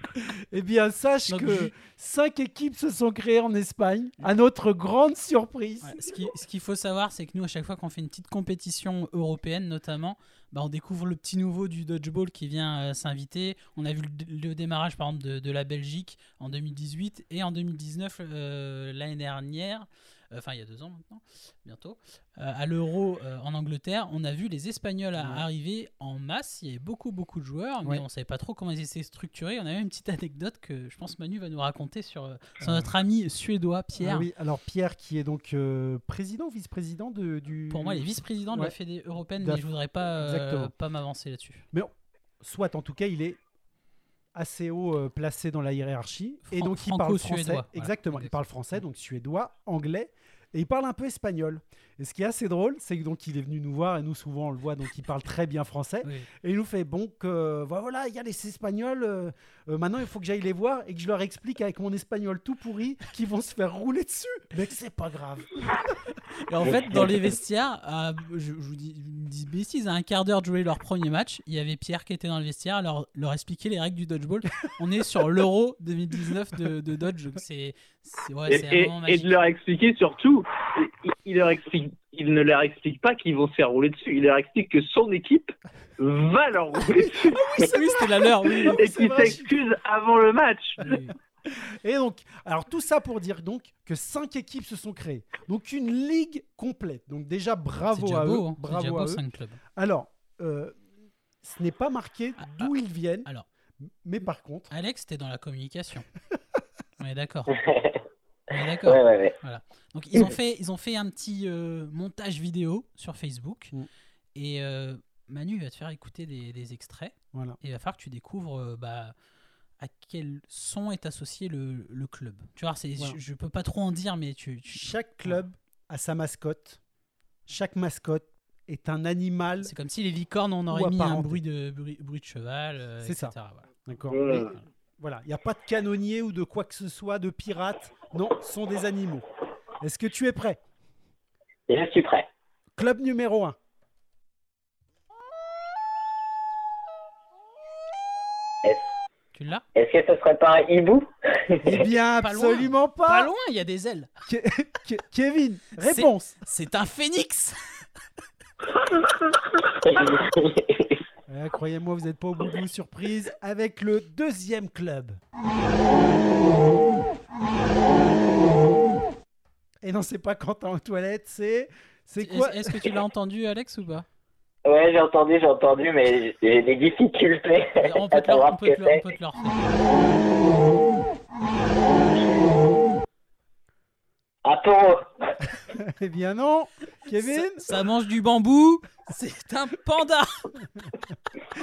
D: Eh bien, sache
F: Donc,
D: que
F: ju-
D: cinq équipes se sont créées en Espagne, à notre grande surprise.
F: Ouais, ce qui- ce qu'il faut savoir, c'est que nous, à chaque fois qu'on fait une petite compétition européenne, notamment, bah, on découvre le petit nouveau du dodgeball qui vient euh, s'inviter. On a vu le, le démarrage, par exemple, de, de la Belgique en 2018 et en 2019, euh, l'année dernière, enfin il y a deux ans maintenant, bientôt, euh, à l'Euro euh, en Angleterre, on a vu les Espagnols
D: Ouais.
F: arriver en masse. Il y avait beaucoup, beaucoup de joueurs, mais
D: Ouais.
F: on savait pas trop comment ils étaient structurés. On a même une petite anecdote que je pense Manu va nous raconter sur, euh, sur
D: Euh.
F: notre ami suédois Pierre.
D: Ah oui, alors Pierre qui est donc euh, président, vice-président de, du.
F: Pour moi, il est vice-président de la. Fédé européenne, mais je voudrais pas, euh, pas m'avancer là-dessus.
D: Soit en tout cas, il est assez haut euh, placé dans la hiérarchie. et donc il parle français. Exactement, il parle français, donc suédois, anglais. Et il parle un peu espagnol. Et ce qui est assez drôle, c'est que donc il est venu nous voir et nous souvent on le voit, donc il parle très bien français.
F: Oui.
D: Et il nous fait bon que voilà, il y a les Espagnols. euh, euh, maintenant, il faut que j'aille les voir et que je leur explique avec mon espagnol tout pourri qu'ils vont se faire rouler dessus. Mais que c'est pas grave.
F: Et en fait, dans les vestiaires, à- je, je vous dis, je vous dis bêtise, à un quart d'heure de jouer leur premier match, il y avait Pierre qui était dans le vestiaire, leur, leur expliquer les règles du dodgeball. On est sur l'Euro 2019 de, de Dodge, donc c'est c'est- ouais,
E: Et, et- et de leur expliquer surtout, il, leur explique, il ne leur explique pas qu'ils vont se faire rouler dessus. Il leur explique que son équipe va leur rouler dessus
F: Oui, oui, c'était la leur, oui. oui.
E: et
D: c'est
E: qu'il
D: vrai.
E: s'excuse avant le match.
F: Oui.
D: Et donc, alors tout ça pour dire donc que cinq équipes se sont créées. Donc une ligue complète. Donc déjà bravo
F: déjà
D: à
F: beau,
D: eux.
F: hein. C'est
D: Bravo
F: déjà
D: à
F: beau,
D: eux.
F: 5 clubs.
D: Alors, euh, ce n'est pas marqué
F: Ah,
D: d'où ils viennent,
F: Alors,
D: mais par contre,
F: Alex, t'es dans la communication. <laughs> On est d'accord. <laughs>
G: ouais,
F: On est d'accord.
G: ouais, ouais.
F: Donc ils ont fait, ils ont fait un petit euh, montage vidéo sur Facebook
D: Mm.
F: et euh, Manu va te faire écouter des, des extraits
D: voilà.
F: et il va falloir que tu découvres euh, bah, à quel son est associé le, le club. Tu vois, c'est,
D: Voilà.
F: je, je peux pas trop en dire, mais tu, tu-
D: Chaque club a sa mascotte. Chaque mascotte est un animal.
F: c'est comme si les licornes on aurait mis un bruit de bruit, bruit de cheval, euh,
D: C'est ça.
F: etc., voilà.
D: D'accord. Voilà, il n'y a pas de canonnier ou de quoi que ce soit, de pirate. Non, ce sont des animaux. Est-ce que tu es prêt?
G: Je suis prêt.
D: Club numéro 1.
F: Tu l'as?
G: Est-ce que ce serait pas un hibou?
D: Eh bien,
F: Pas loin.
D: absolument pas.
F: Pas loin, il y a des ailes.
D: Ke- Ke- Kevin, réponse.
F: C'est un phénix. <laughs>
D: Eh, Croyez-moi, vous n'êtes pas au bout de vos surprises avec le deuxième club. Et non, c'est pas Quentin aux toilettes, c'est. C'est quoi?
F: Est-ce que tu l'as entendu, Alex, ou pas?
G: Ouais, j'ai entendu, j'ai entendu, mais j'ai des difficultés
F: On peut
G: à
F: te leur,
G: savoir
F: on
G: ce
F: peut
G: que
F: te leur- on
G: c'est.
F: peut te leur faire.
G: Un taureau. <laughs>
D: Eh bien non, Kevin.
F: Ça, ça mange du bambou. C'est un panda.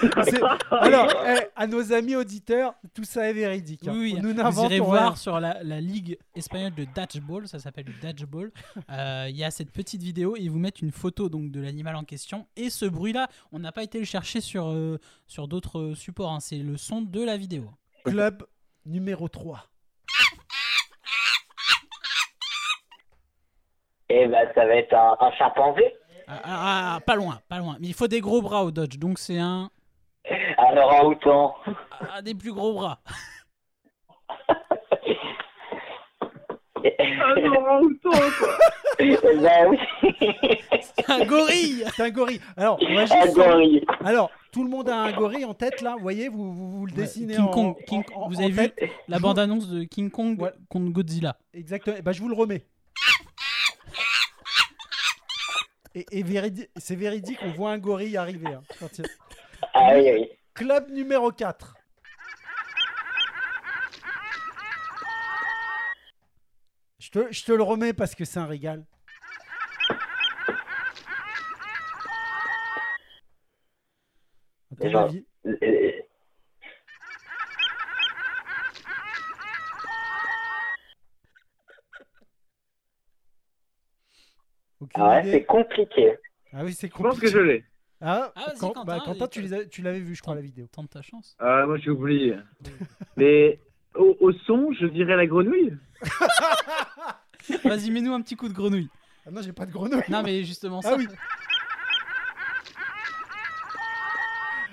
F: <laughs>
D: Alors, eh, à nos amis auditeurs, tout ça est véridique. hein.
F: Oui, oui.
D: Nous
F: Vous irez
D: rien.
F: voir sur la, la ligue espagnole de dodgeball, ça s'appelle le dodgeball. Euh, Il y a cette petite vidéo et ils vous mettent une photo donc de l'animal en question et ce bruit-là, on n'a pas été le chercher sur euh, sur d'autres supports. hein. C'est le son de la vidéo.
D: Club numéro 3.
G: Et ben, ça va être un, un chimpanzé.
F: Ah, ah, ah, pas loin, pas loin. Mais il faut des gros bras au dodge, donc c'est un,
G: Un orang-outan.
F: un des plus gros bras.
E: Un orang-outan, quoi.
G: ben oui.
F: Un gorille.
D: C'est un gorille. Alors, on va
G: Un
D: juste-
G: gorille.
D: Alors, tout le monde a un gorille en tête là, vous voyez, vous, vous, vous le dessinez
F: King
D: en,
F: Kong, King-
D: en-
F: vous
D: en
F: avez vu
D: tête.
F: la bande-annonce de King Kong
D: Ouais.
F: contre Godzilla?
D: Exactement. Eh ben, je vous le remets. Et, et véridi- c'est véridique, on voit un gorille arriver. hein, quand il-
G: Ah oui, oui.
D: Club numéro 4. Je te, je te le remets parce que c'est un régal.
G: Genre-
D: avis Aucune
G: Ah ouais, c'est compliqué.
D: Ah oui, c'est
E: Je pense que
D: compliqué.
E: je l'ai.
D: Ah,
F: Ah,
D: quand-
F: Quentin,
D: bah, Quentin, tu, l'avais vu, je crois, la vidéo.
F: Tente ta chance.
E: Ah, moi, j'ai oublié. Mais au, au son, je dirais la grenouille. <laughs>
F: Vas-y, mets-nous un petit coup de grenouille.
D: Ah non, j'ai pas de grenouille.
F: Non, mais justement ça.
D: Ah oui.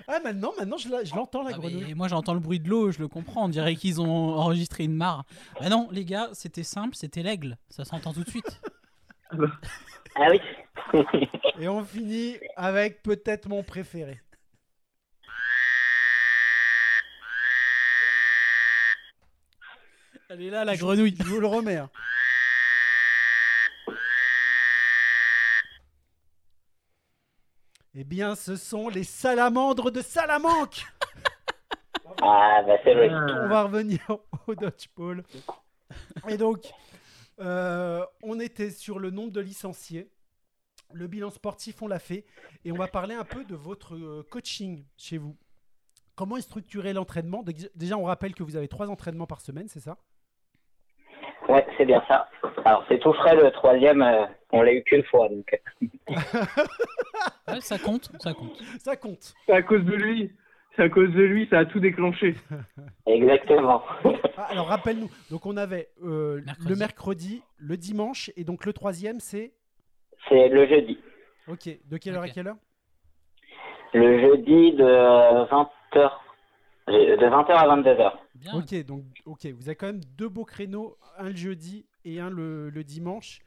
D: Ah, maintenant, maintenant je la- je l'entends, la
F: Ah,
D: grenouille.
F: mais moi j'entends le bruit de l'eau, je le comprends. On dirait qu'ils ont enregistré une mare. Bah non, les gars, c'était simple, c'était l'aigle. Ça s'entend tout de suite.
G: Ah oui. <laughs>
D: Et on finit avec peut-être mon préféré.
F: Elle est là, la grenouille.
D: Je vous le remets. hein. Eh bien, ce sont les salamandres de Salamanque.
G: Ah, bah c'est vrai.
D: On va revenir au dodgeball. Et donc, euh, on était sur le nombre de licenciés. Le bilan sportif, on l'a fait. Et on va parler un peu de votre euh, coaching chez vous. Comment est structuré l'entraînement? Dé- Déjà, on rappelle que vous avez trois entraînements par semaine, c'est ça?
G: Ouais, c'est bien ça. Alors, c'est tout frais le troisième. euh, on l'a eu qu'une fois. Donc... <laughs>
F: Ouais, ça compte, ça compte.
D: Ça compte.
E: C'est à cause de lui. C'est à cause de lui, ça a tout déclenché. <laughs>
G: Exactement.
D: Ah, alors, rappelle-nous. Donc, on avait euh,
F: Mercredi.
D: le mercredi, le dimanche, et donc le troisième, c'est?
G: C'est le jeudi.
D: Ok. De quelle heure à quelle heure?
G: Le jeudi de 20h. De 20h à 22h.
F: Bien.
D: Ok, donc ok, vous avez quand même deux beaux créneaux, un le jeudi et un le, le dimanche.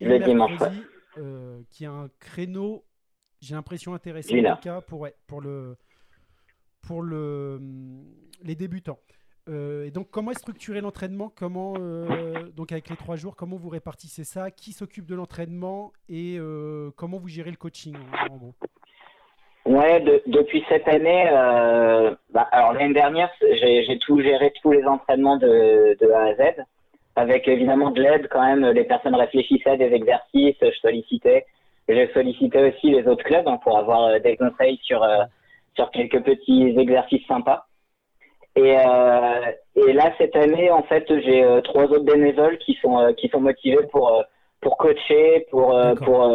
D: Et
G: Le dimanche,
D: mercredi, euh, qui a un créneau, j'ai l'impression intéressant en tout cas pour, ouais, pour, le, pour hum, les débutants. Euh, et donc comment est structuré l'entraînement? Comment euh, donc avec les trois jours, comment vous répartissez ça? Qui s'occupe de l'entraînement? Et euh, comment vous gérez le coaching en,
G: Ouais, de- depuis cette année, bah, alors l'année dernière, j'ai tout géré, tous les entraînements de, A à Z, avec évidemment de l'aide quand même. Les personnes réfléchissaient à des exercices, je sollicitais. J'ai sollicité aussi les autres clubs hein, pour avoir des conseils sur sur quelques petits exercices sympas. Et, euh, et là cette année, en fait, j'ai euh, trois autres bénévoles qui sont euh, qui sont motivés pour pour coacher, pour pour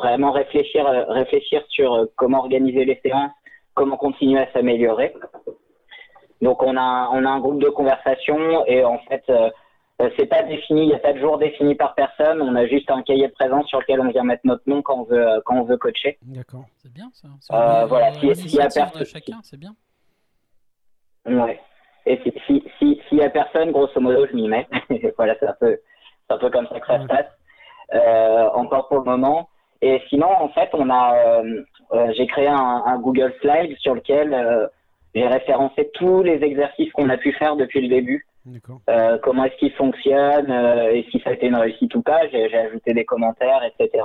G: vraiment réfléchir réfléchir sur comment organiser les séances, comment continuer à s'améliorer. Donc on a on a un groupe de conversation et en fait c'est pas défini, il n'y a pas de jour défini par personne. On a juste un cahier de présence sur lequel on vient mettre notre nom quand on veut euh, quand on veut coacher.
D: D'accord.
F: C'est bien ça.
G: Euh, voilà, s'il y a- s'il y a personne-
F: chacun, c'est bien.
G: Ouais. Et si si si- y a personne, grosso modo, je m'y mets. <laughs> voilà, c'est un peu c'est un peu comme ça que ça se passe. Euh, encore pour le moment. Et sinon, en fait, on a euh, euh, j'ai créé un, un Google Slide sur lequel euh, j'ai référencé tous les exercices qu'on a pu faire depuis le début. Euh, comment est-ce qu'il fonctionne euh, et si ça a été une réussite ou pas. J'ai ajouté des commentaires, etc.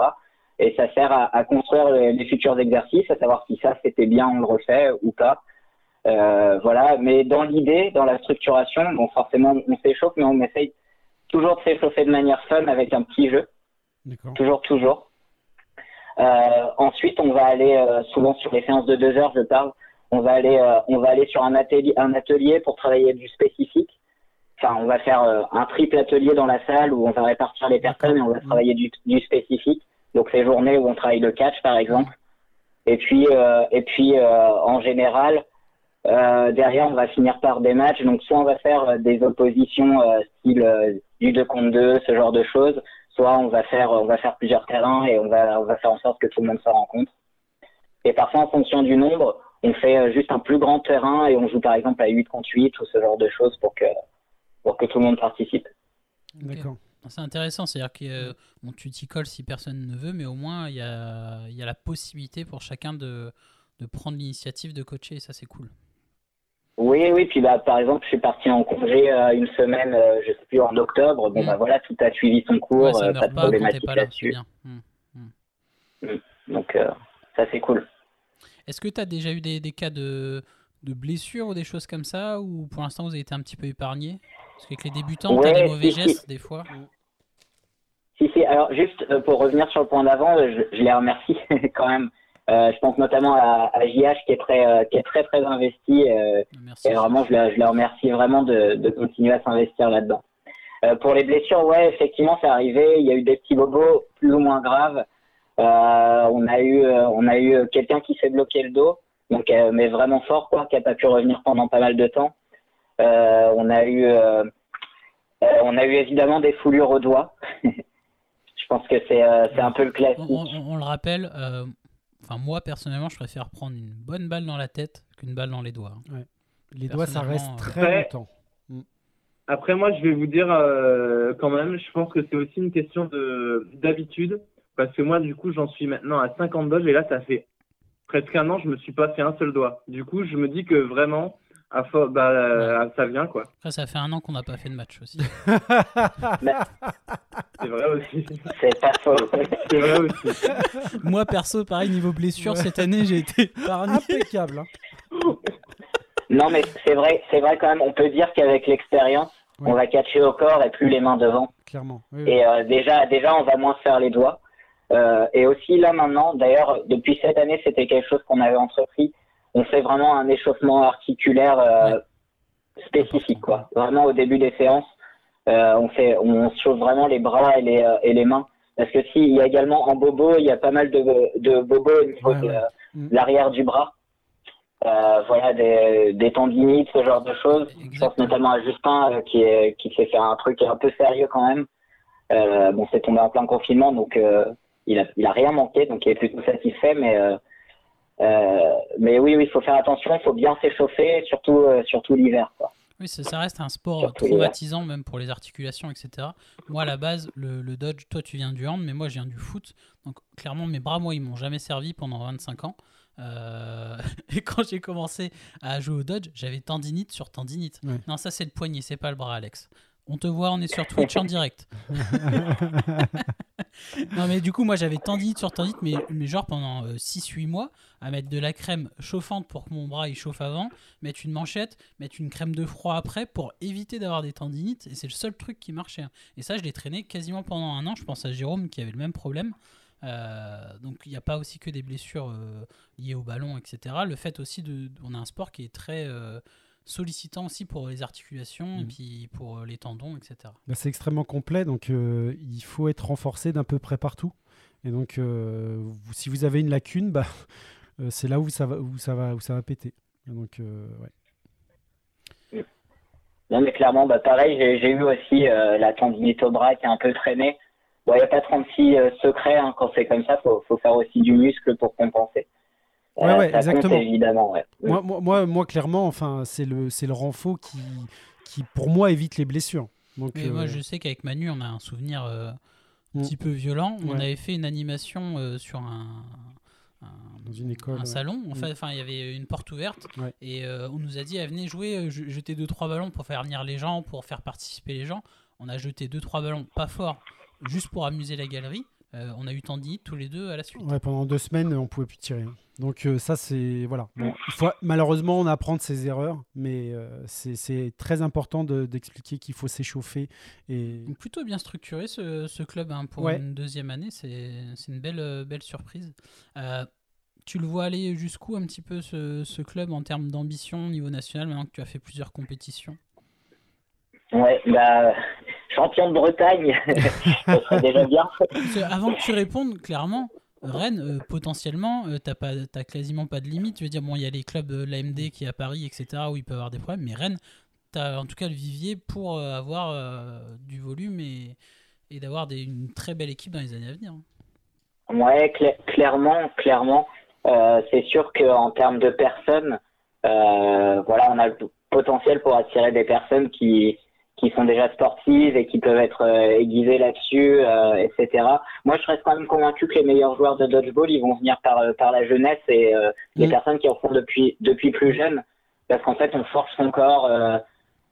G: et ça sert à, à construire les, les futurs exercices, à savoir si ça c'était bien, on le refait ou pas. Euh, voilà, mais dans l'idée, dans la structuration, bon forcément on s'échauffe, mais on essaye toujours de s'échauffer de manière fun avec un petit jeu,
D: D'accord.
G: toujours, toujours. Ensuite, on va aller souvent sur les séances de deux heures, je parle. On va aller, on va aller sur un atelier, un atelier pour travailler du spécifique. Enfin, on va faire euh, un triple atelier dans la salle où on va répartir les personnes et on va travailler du, du spécifique. Donc ces journées où on travaille le catch, par exemple. Et puis, euh, et puis euh, en général, euh, derrière, on va finir par des matchs. Donc, soit on va faire euh, des oppositions euh, style du 2 contre 2, ce genre de choses. Soit on va faire, on va faire plusieurs terrains et on va, on va faire en sorte que tout le monde se rencontre. Et parfois, en fonction du nombre, on fait juste un plus grand terrain et on joue par exemple à 8 contre 8 ou ce genre de choses pour que, pour que tout le monde participe.
D: D'accord.
F: C'est intéressant, c'est-à-dire que euh, bon, tu t'y colles si personne ne veut, mais au moins il y a, il y a la possibilité pour chacun de, de prendre l'initiative de coacher, et ça c'est cool.
G: Oui, oui, puis bah, par exemple, je suis parti en congé euh, une semaine, euh, je sais plus, en octobre. Bon,
F: Mm.
G: bah voilà, tout a suivi son cours,
F: Ouais, ça
G: euh, pas de problématique
F: pas là, c'est
G: là-dessus.
F: bien. Hmm.
G: Donc, euh, ça, c'est cool.
F: Est-ce que tu as déjà eu des, des cas de, de blessures ou des choses comme ça, ou pour l'instant vous avez été un petit peu épargné? Parce qu'avec les débutants,
G: Ouais,
F: des mauvais
G: si, si.
F: gestes des fois.
G: Si, si, alors juste euh, pour revenir sur le point d'avant, je, je les remercie <laughs> quand même. Euh, je pense notamment à, à JH qui est très, euh, qui est très, très investi. euh,
F: Merci.
G: Et vraiment, je le remercie vraiment de, de continuer à s'investir là-dedans. Euh, pour les blessures, ouais, effectivement, c'est arrivé. Il y a eu des petits bobos plus ou moins graves. Euh, on a eu, euh, on a eu quelqu'un qui s'est bloqué le dos, donc euh, mais vraiment fort, quoi, qui a pas pu revenir pendant pas mal de temps. Euh, on a eu, euh, euh, on a eu évidemment des foulures aux doigts. <laughs> je pense que c'est, euh, c'est un peu le classique.
F: on- on le rappelle, euh, enfin moi personnellement, je préfère prendre une bonne balle dans la tête qu'une balle dans les doigts. hein.
D: Les doigts, ça reste très
E: Ouais.
D: longtemps.
E: Après, moi, je vais vous dire euh, quand même, je pense que c'est aussi une question de d'habitude. Parce que moi, du coup, j'en suis maintenant à 50 dodges et là, ça fait presque un an, je me suis pas fait un seul doigt. Du coup, je me dis que vraiment, à fo- bah, euh, ça vient, quoi.
F: Après, ça fait un an qu'on n'a pas fait de match aussi. <laughs>
E: C'est vrai aussi.
G: C'est pas faux.
E: C'est vrai aussi.
F: moi perso, pareil, niveau blessure, cette année j'ai été. <laughs>
D: Impeccable. hein.
G: Non, mais c'est vrai, c'est vrai quand même. On peut dire qu'avec l'expérience, on va catcher au corps et plus les mains devant.
D: Clairement. Oui, oui.
G: Et euh, déjà, déjà, on va moins se faire les doigts. Euh, et aussi là maintenant, d'ailleurs, depuis cette année, c'était quelque chose qu'on avait entrepris. On fait vraiment un échauffement articulaire euh, spécifique, quoi. Vraiment au début des séances, euh, on fait, on se chauffe vraiment les bras et les euh, et les mains. Parce que si, il y a également en bobo, il y a pas mal de, de bobos au niveau
D: Ouais,
G: de,
D: ouais. Mm.
G: de l'arrière du bras. Euh, voilà, des, des tendinites, ce genre de choses. Je pense
F: Exactement.
G: notamment à Justin qui, est, qui s'est fait un truc un peu sérieux quand même. Euh, bon, c'est tombé en plein confinement, donc euh, il, a, il a rien manqué, donc il est plutôt satisfait. Mais, mais oui, oui, il faut faire attention, il faut bien s'échauffer, surtout, euh, surtout l'hiver.
F: Oui, ça, ça reste un sport
G: Surtout
F: traumatisant même pour les articulations, etc. Moi, à la base, le, le dodge, toi, tu viens du hand, mais moi, je viens du foot. Donc, clairement, mes bras, moi, ils m'ont jamais servi pendant 25 ans. Euh, <laughs> Et quand j'ai commencé à jouer au dodge, j'avais tendinite sur tendinite.
D: Ouais.
F: Non, ça, c'est le poignet, c'est pas le bras, Alex. On te voit, on est sur Twitch en direct. <laughs> non, mais du coup, moi, j'avais tendinite sur tendinite, mais, mais genre pendant 6-8 mois, à mettre de la crème chauffante pour que mon bras il chauffe avant, mettre une manchette, mettre une crème de froid après pour éviter d'avoir des tendinites. Et c'est le seul truc qui marchait. hein. Et ça, je l'ai traîné quasiment pendant un an. Je pense à Jérôme qui avait le même problème. Euh, donc il n'y a pas aussi que des blessures euh, liées au ballon, etc. Le fait aussi de, on a un sport qui est très euh, sollicitant aussi pour les articulations et
D: Mhm.
F: puis pour euh, les tendons, etc.
D: Bah, c'est extrêmement complet, donc euh, il faut être renforcé d'un peu près partout. Et donc, euh, vous- si vous avez une lacune, bah, <laughs> euh, c'est là où ça va, où ça va, où ça va péter. Et donc, euh, ouais.
G: Non, mais clairement, bah, pareil, j'ai j'ai eu aussi euh, la tendinite au bras qui a un peu traîné. Bon, il n'y a pas 36 euh, secrets hein, quand c'est comme ça, faut, faut faire aussi du muscle pour compenser. Euh,
D: Ouais, ouais,
G: compte,
D: exactement.
G: évidemment, ouais.
D: Moi, moi, moi, moi, clairement, enfin, c'est le, c'est le renfort qui, qui, pour moi, évite les blessures. Donc,
F: Mais moi,
D: euh,
F: je sais qu'avec Manu, on a un souvenir euh, un
D: Mm.
F: petit peu violent. On avait fait une animation euh, sur un, un-
D: dans une école,
F: un
D: ouais.
F: salon. En
D: Mm.
F: fait, enfin, il y avait une porte ouverte
D: Ouais.
F: et euh, on nous a dit ah, venez jouer, je- jeter deux trois ballons pour faire venir les gens, pour faire participer les gens. On a jeté deux trois ballons, pas fort, juste pour amuser la galerie. Euh, on a eu Tandy tous les deux à la suite.
D: Ouais, pendant deux semaines, on pouvait plus tirer. Donc euh, ça, c'est voilà. Bon, faut malheureusement on apprend de ses erreurs, mais euh, c'est- très important de- d'expliquer qu'il faut s'échauffer et
F: Donc plutôt bien structuré ce, ce club hein, pour
D: Ouais.
F: une deuxième année, c'est c'est une belle, belle surprise. Euh, tu le vois aller jusqu'où un petit peu ce, ce club en termes d'ambition au niveau national maintenant que tu as fait plusieurs compétitions?
G: Ouais, bah, champion de Bretagne, <laughs> ça serait déjà bien.
F: Avant que tu répondes, clairement, Rennes, euh, potentiellement, euh, t'as pas, t'as quasiment pas de limite. Tu veux dire, bon, il y a les clubs de l'AMD qui est à Paris, etc., où il peut y avoir des problèmes, mais Rennes, t'as en tout cas le vivier pour euh, avoir euh, du volume et, et d'avoir des- une très belle équipe dans les années à venir.
G: Ouais, cla- clairement, clairement. Euh, c'est sûr qu'en termes de personnes, euh, voilà, on a le potentiel pour attirer des personnes qui qui sont déjà sportives et qui peuvent être euh, aiguisées là-dessus, euh, etc. Moi, je reste quand même convaincu que les meilleurs joueurs de dodgeball, ils vont venir par euh, par la jeunesse et euh, les personnes qui en font depuis depuis plus jeune, parce qu'en fait, on forge son corps. euh,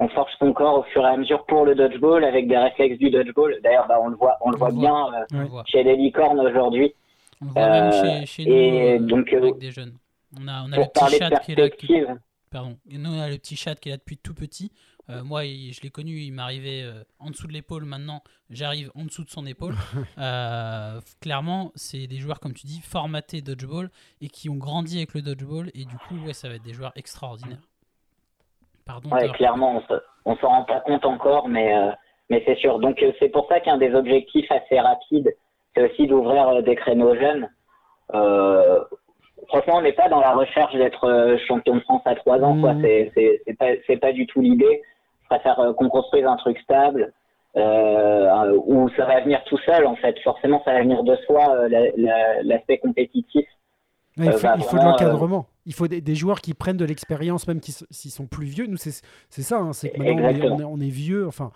G: on forge son corps au fur et à mesure pour le dodgeball avec des réflexes du dodgeball. D'ailleurs, bah, on le voit, on le
F: On
G: voit bien euh,
F: voit.
G: chez les licornes aujourd'hui.
F: On le voit même chez, chez nous
G: et
F: euh,
G: donc, euh,
F: avec des jeunes. On a, on a le
G: Pour
F: petit
G: parler de
F: chat qui est là. qui-
G: perspective,
F: Pardon. Et nous, on a le petit chat qui est là depuis tout petit. Euh, moi, il- je l'ai connu, il m'arrivait euh, en dessous de l'épaule. Maintenant, j'arrive en dessous de son épaule. <laughs> Euh, clairement, c'est des joueurs, comme tu dis, formatés dodgeball et qui ont grandi avec le dodgeball. Et du coup, ouais, ça va être des joueurs extraordinaires. Pardon.
G: ouais, clairement, on se- on s'en rend pas compte encore, mais, euh, mais c'est sûr. Donc, euh, c'est pour ça qu'un des objectifs assez rapides, c'est aussi d'ouvrir euh, des créneaux jeunes. Euh, franchement, on n'est pas dans la recherche d'être champion de France à trois ans, quoi.
D: Mhm.
G: C'est, c'est, c'est pas, c'est pas du tout l'idée. Préfère euh, qu'on construise un truc stable, euh, où ça va venir tout seul, en fait. Forcément, ça va venir de soi, euh, la- la- l'aspect compétitif.
D: Ouais, il,
G: Euh,
D: faut,
G: bah,
D: il faut de l'encadrement. Il faut des, des joueurs qui prennent de l'expérience, même s'ils sont plus vieux. Nous, c'est ça. hein, c'est que maintenant, on est, on, est, on est vieux. Enfin,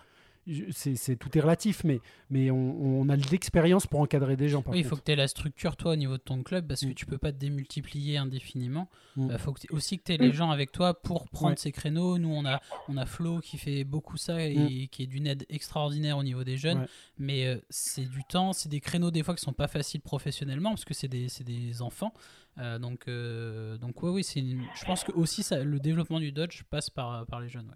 D: c'est c'est- tout est relatif, mais, mais on, on a de l'expérience pour encadrer des gens. Par
F: Oui, il faut que tu aies la structure, toi, au niveau de ton club, parce que
D: Mm.
F: tu peux pas te démultiplier indéfiniment. Il
D: Mm.
F: faut que t'aies- aussi que tu aies les gens avec toi pour prendre
D: Ouais.
F: ces créneaux. Nous, on a, on a Flo qui fait beaucoup ça et qui est d'une aide extraordinaire au niveau des jeunes.
D: Ouais.
F: Mais euh, c'est du temps, c'est des créneaux des fois qui sont pas faciles professionnellement, parce que c'est des, c'est des enfants. Euh, donc, euh, donc ouais, oui, c'est une- je pense que aussi ça, le développement du Dodge passe par, par les jeunes. ouais.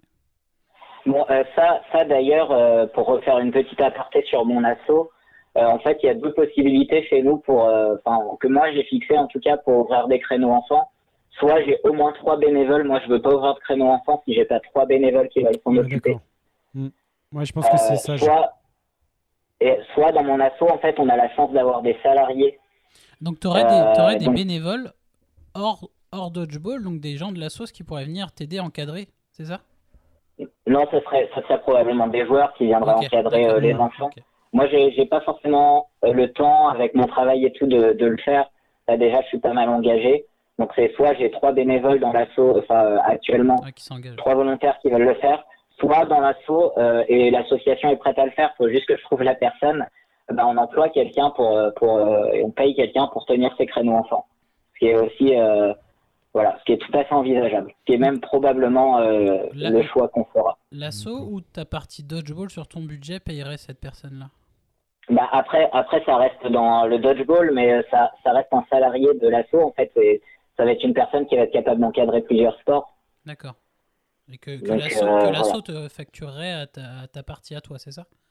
G: Bon, euh, ça, ça d'ailleurs, euh, pour refaire une petite aparté sur mon assaut, euh, en fait, il y a deux possibilités chez nous pour, euh, enfin, que moi j'ai fixé en tout cas pour ouvrir des créneaux enfants. Soit j'ai au moins trois bénévoles. Moi, je veux pas ouvrir de créneaux enfants si j'ai pas trois bénévoles qui veulent s'en
D: Ouais,
G: occuper.
D: D'accord. Mm. Ouais, je pense que c'est ça.
G: soit, et soit dans mon assaut, en fait, on a la chance d'avoir des salariés.
F: Donc, tu aurais
G: Euh,
F: des, t'aurais des
G: donc-
F: bénévoles hors, hors Dodgeball, donc des gens de la sauce qui pourraient venir t'aider à encadrer, c'est ça?
G: Non, ce serait, ce serait probablement des joueurs qui viendraient encadrer euh, les enfants. Moi, j'ai j'ai pas forcément euh, le temps avec mon travail et tout de, de le faire. Là, déjà, je suis pas mal engagé. Donc, c'est soit j'ai trois bénévoles dans l'assaut, enfin, euh, actuellement,
F: qui s'engagent.
G: trois volontaires qui veulent le faire, soit dans l'assaut euh, et l'association est prête à le faire. Faut juste que je trouve la personne. Ben, on emploie quelqu'un pour, pour, euh, et on paye quelqu'un pour tenir ces créneaux enfants. Ce qui est aussi, voilà, ce qui est tout à fait envisageable. Ce qui est même probablement euh,
F: La-
G: le choix qu'on fera.
F: L'assaut ou ta partie Dodgeball sur ton budget payerait cette personne-là?
G: Bah après, après ça reste dans le dodgeball, mais euh, ça, ça reste un salarié de l'assaut en fait. Et ça va être une personne qui va être capable d'encadrer plusieurs sports.
F: D'accord. Et que, que l'assaut
G: euh,
F: te facturerait à ta, à ta partie à toi, c'est ça?
G: Euh,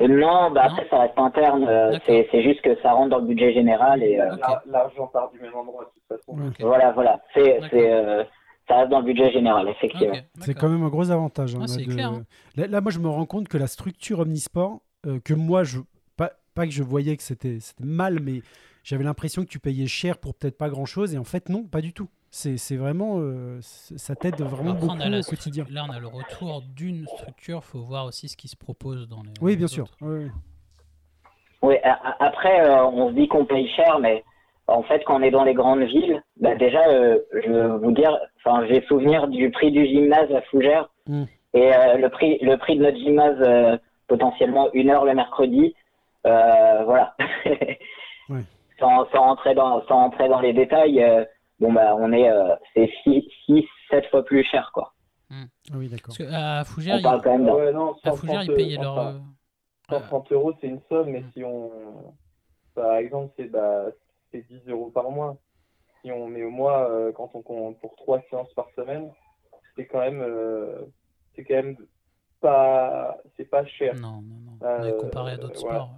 G: non, bah
F: Non.
G: après ça reste interne. euh, c'est, c'est juste que ça rentre dans le budget général et euh,
E: L'argent part du même endroit, de toute façon.
G: Voilà, voilà. C'est, euh, ça reste dans le budget général, effectivement.
D: C'est quand même un gros avantage. hein,
F: Ah,
D: là,
F: c'est
D: de-
F: clair, hein.
D: là, là, moi, je me rends compte que la structure Omnisport, euh, que moi, je pas, pas que je voyais que c'était c'était mal, mais j'avais l'impression que tu payais cher pour peut-être pas grand-chose. Et en fait, non, pas du tout. C'est c'est vraiment... euh, ça t'aide vraiment
F: Après,
D: beaucoup au quotidien.
F: Là, on a le retour d'une structure. faut voir aussi ce qui se propose dans les.
D: Oui,
F: les
D: bien sûr.
F: autres.
G: Oui, après, euh, on se dit qu'on paye cher, mais en fait, quand on est dans les grandes villes, bah, déjà, euh, je veux vous dire, enfin, j'ai souvenir du prix du gymnase à Fougères
D: Mm.
G: et euh, le prix, le prix de notre gymnase, euh, potentiellement une heure le mercredi, euh, voilà. <laughs> Sans, sans rentrer dans, sans rentrer dans les détails, euh, bon bah, on est, euh, c'est 6, 7 fois plus cher, quoi.
D: Ah oui, d'accord.
F: Parce qu'à Fougères,
G: On parle
F: ils-
G: quand même d'un-
E: Ouais, non,
F: à Fougères, ils
E: 130
F: payaient
E: euros,
F: leur.
E: enfin,
F: euh,
E: 130 euros, c'est une somme, mais
F: Mm.
E: si on, par exemple, c'est bah, c'est 10 euros par mois. Si on met au mois, euh, quand on compte pour trois séances par semaine, c'est quand même, euh, c'est quand même pas, c'est pas cher.
F: Non, non, non.
E: Euh,
F: Ouais, comparé à d'autres
E: voilà.
F: sports.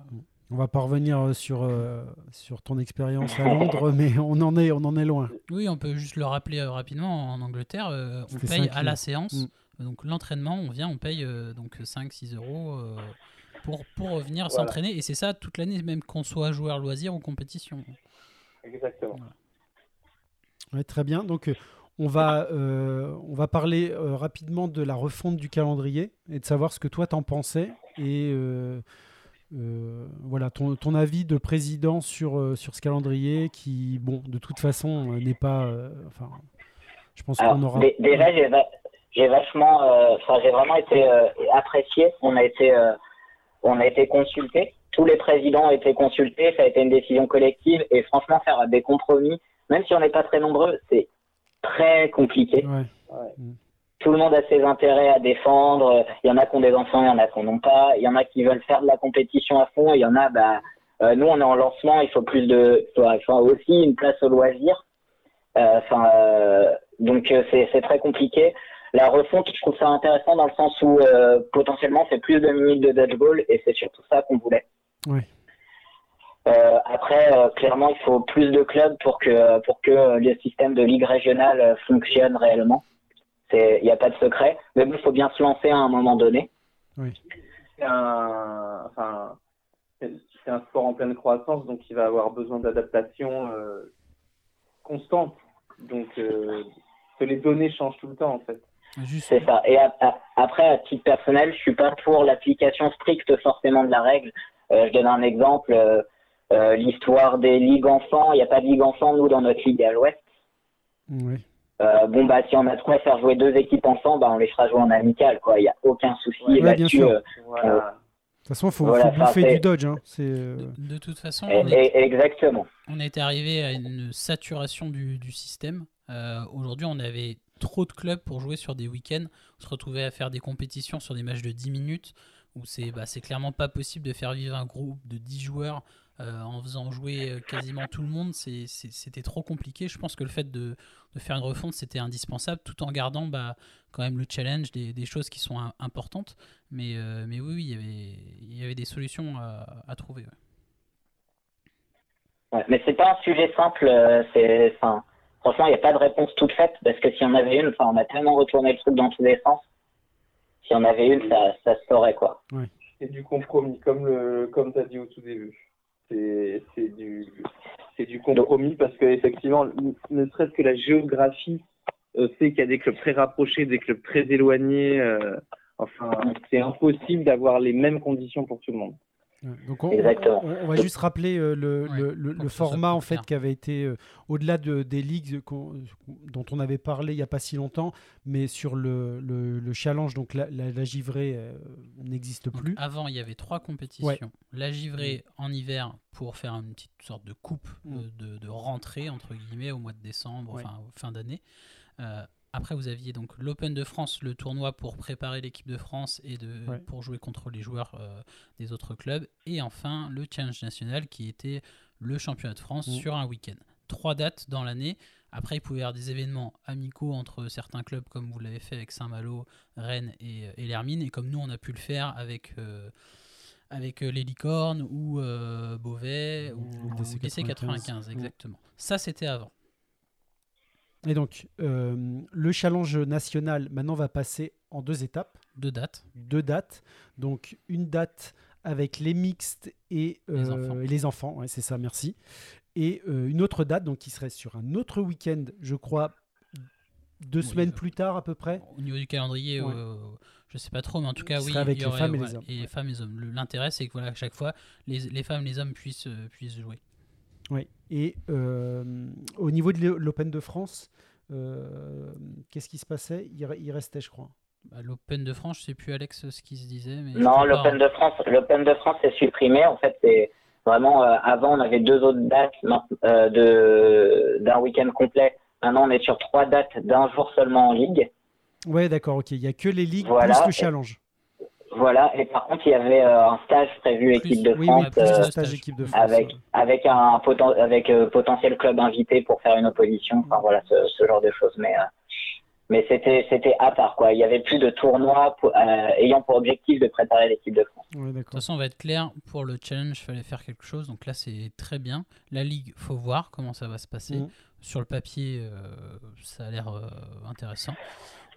F: Euh,
D: On va pas revenir sur, euh, sur ton expérience à Londres, <laughs> mais on en est, on en est loin.
F: Oui, on peut juste le rappeler euh, rapidement. En Angleterre, euh, on paye
D: 5
F: à la séance.
D: Mm.
F: Donc l'entraînement, on vient, on paye euh, donc 5-6 euros euh, pour, pour revenir
E: Voilà.
F: s'entraîner. Et c'est ça toute l'année, même qu'on soit joueur loisir ou compétition.
E: Exactement.
D: Ouais, très bien. Donc, euh, on va, euh, on va parler euh, rapidement de la refonte du calendrier et de savoir ce que toi t'en pensais et euh, euh, voilà ton, ton avis de président sur, euh, sur ce calendrier qui, bon, de toute façon, euh, n'est pas. euh, enfin, je pense qu'on aura.
G: dé- déjà, j'ai va- j'ai vachement, euh, enfin, j'ai vraiment été euh, apprécié. On a été, euh, on a été consulté. Tous les présidents ont été consultés. Ça a été une décision collective. Et franchement, faire des compromis, même si on n'est pas très nombreux, c'est très compliqué.
D: Ouais.
G: Tout le monde a ses intérêts à défendre. Il y en a qui ont des enfants, il y en a qui n'en ont pas. Il y en a qui veulent faire de la compétition à fond. Il y en a, bah, euh, nous, on est en lancement. Il faut plus de, il faut- aussi une place au loisir. Euh, Enfin, euh, donc euh, c'est c'est très compliqué. La refonte, je trouve ça intéressant dans le sens où potentiellement c'est plus de minutes de dodgeball et c'est surtout ça qu'on voulait. Euh, après, euh, clairement, il faut plus de clubs pour que pour que le système de ligue régionale fonctionne réellement. Il n'y a pas de secret, mais bon, il faut bien se lancer à un moment donné.
E: C'est un, enfin, un sport en pleine croissance, donc il va avoir besoin d'adaptation euh, constante. Donc, euh, que les données changent tout le temps, en fait.
F: Juste,
G: C'est ça. Et après, à titre personnel, je suis pas pour l'application stricte forcément de la règle. Euh, je donne un exemple. euh, euh, L'histoire des ligues enfants. Il n'y a pas de ligue enfants, nous, dans notre ligue à l'ouest.
D: Ouais.
G: Euh, bon, bah, si on a de quoi faire jouer deux équipes ensemble, bah, on les fera jouer en amical, quoi. Il n'y a aucun souci
E: Ouais,
D: bien sûr.
G: euh,
E: Voilà.
D: De toute façon, il faut,
G: Voilà,
D: faut
G: ça,
D: bouffer du dodge. hein. C'est, euh,
F: de, de toute façon,
G: et-
F: on est,
G: et- exactement.
F: on est arrivé à une saturation du, du système. Euh, Aujourd'hui, on avait trop de clubs pour jouer sur des week-ends. On se retrouvait à faire des compétitions sur des matchs de 10 minutes où c'est bah, c'est clairement pas possible de faire vivre un groupe de 10 joueurs euh, en faisant jouer euh, quasiment tout le monde. C'était trop compliqué. Je pense que le fait de, de faire une refonte, c'était indispensable tout en gardant bah, quand même le challenge, des, des choses qui sont im- importantes. Mais, euh, mais oui, oui, il y avait, il y avait des solutions à, à trouver. ouais.
G: Ouais, mais c'est pas un sujet simple. C'est, enfin, franchement, il n'y a pas de réponse toute faite parce que si on avait une, on a tellement retourné le truc dans tous les sens. Si on avait une, ça, ça se saurait, quoi.
E: C'est du compromis, comme le, comme t'as dit au tout début. C'est, du, c'est du compromis parce que effectivement, ne serait-ce que la géographie euh, fait qu'il y a des clubs très rapprochés, des clubs très éloignés. euh, enfin, c'est impossible d'avoir les mêmes conditions pour tout le monde.
D: Donc on,
G: Exactement.
D: on- on va juste rappeler euh, le,
F: Ouais,
D: le- format en fait
F: clair.
D: qui avait été euh, au-delà de, des ligues dont on avait parlé il n'y a pas si longtemps, mais sur le, le- le challenge, donc la, la- la givrée euh, n'existe
F: Donc,
D: plus.
F: avant, il y avait trois compétitions. La givrée en hiver pour faire une petite sorte de coupe
D: Mm.
F: de, de rentrée, entre guillemets, au mois de décembre,
D: Ouais.
F: enfin, fin d'année. Euh, après, vous aviez donc l'Open de France, le tournoi pour préparer l'équipe de France et de,
D: Ouais.
F: pour jouer contre les joueurs euh, des autres clubs. Et enfin, le Challenge National qui était le championnat de France
D: Mm.
F: sur un week-end. Trois dates dans l'année. Après, il pouvait y avoir des événements amicaux entre certains clubs, comme vous l'avez fait avec Saint-Malo, Rennes et, et l'Hermine, et comme nous, on a pu le faire avec, euh, avec euh, les Licornes ou euh, Beauvais
D: Ou
F: ou,
D: le DC
F: DC 95,
D: 95,
F: exactement. Ça, c'était avant.
D: Et donc euh, le challenge national maintenant va passer en deux étapes,
F: Deux dates.
D: deux dates. Donc une date avec les mixtes et
F: Les
D: euh,
F: enfants.
D: et les enfants, ouais, c'est ça, merci. Et euh, une autre date donc qui serait sur un autre week-end, je crois, deux
F: Oui,
D: semaines plus tard à peu près.
F: Au niveau du calendrier,
D: Ouais.
F: je sais pas trop, mais en tout cas, oui.
D: avec
F: il y
D: les
F: aurait,
D: femmes et les hommes.
F: Et les femmes et les hommes. L'intérêt, c'est que voilà, à chaque fois, les, les femmes et les hommes puissent, puissent jouer.
D: Oui. Et euh, au niveau de l'Open de France, euh, qu'est-ce qui se passait? Il, re- il restait, je crois.
F: Bah, L'Open de France, je sais plus, Alex, ce qui se disait. Mais
G: Non, l'Open de France, l'Open de France est supprimé. En fait, c'est vraiment euh, avant on avait deux autres dates euh, de d'un week-end complet. Maintenant, on est sur trois dates d'un jour seulement en ligue.
D: Ouais, d'accord, ok. Il n'y a que les ligues
G: Voilà.
D: plus le challenge.
G: Voilà. Et par contre, il y avait euh, un stage prévu
F: Plus-
G: équipe de
D: Oui,
G: France
D: oui, plus
F: euh,
D: de
F: stage.
D: stage équipe de France.
G: avec
D: ouais.
G: avec un poten- avec euh, potentiel club invité pour faire une opposition. Enfin voilà, ce, ce genre de choses. Mais euh, mais c'était c'était à part quoi. Il y avait plus de pour- euh, ayant pour objectif de préparer l'équipe de France.
D: Ouais,
F: De toute façon, on va être clair, pour le challenge, il fallait faire quelque chose. Donc là, c'est très bien. La Ligue, faut voir comment ça va se passer. Sur le papier, euh, ça a l'air euh, intéressant.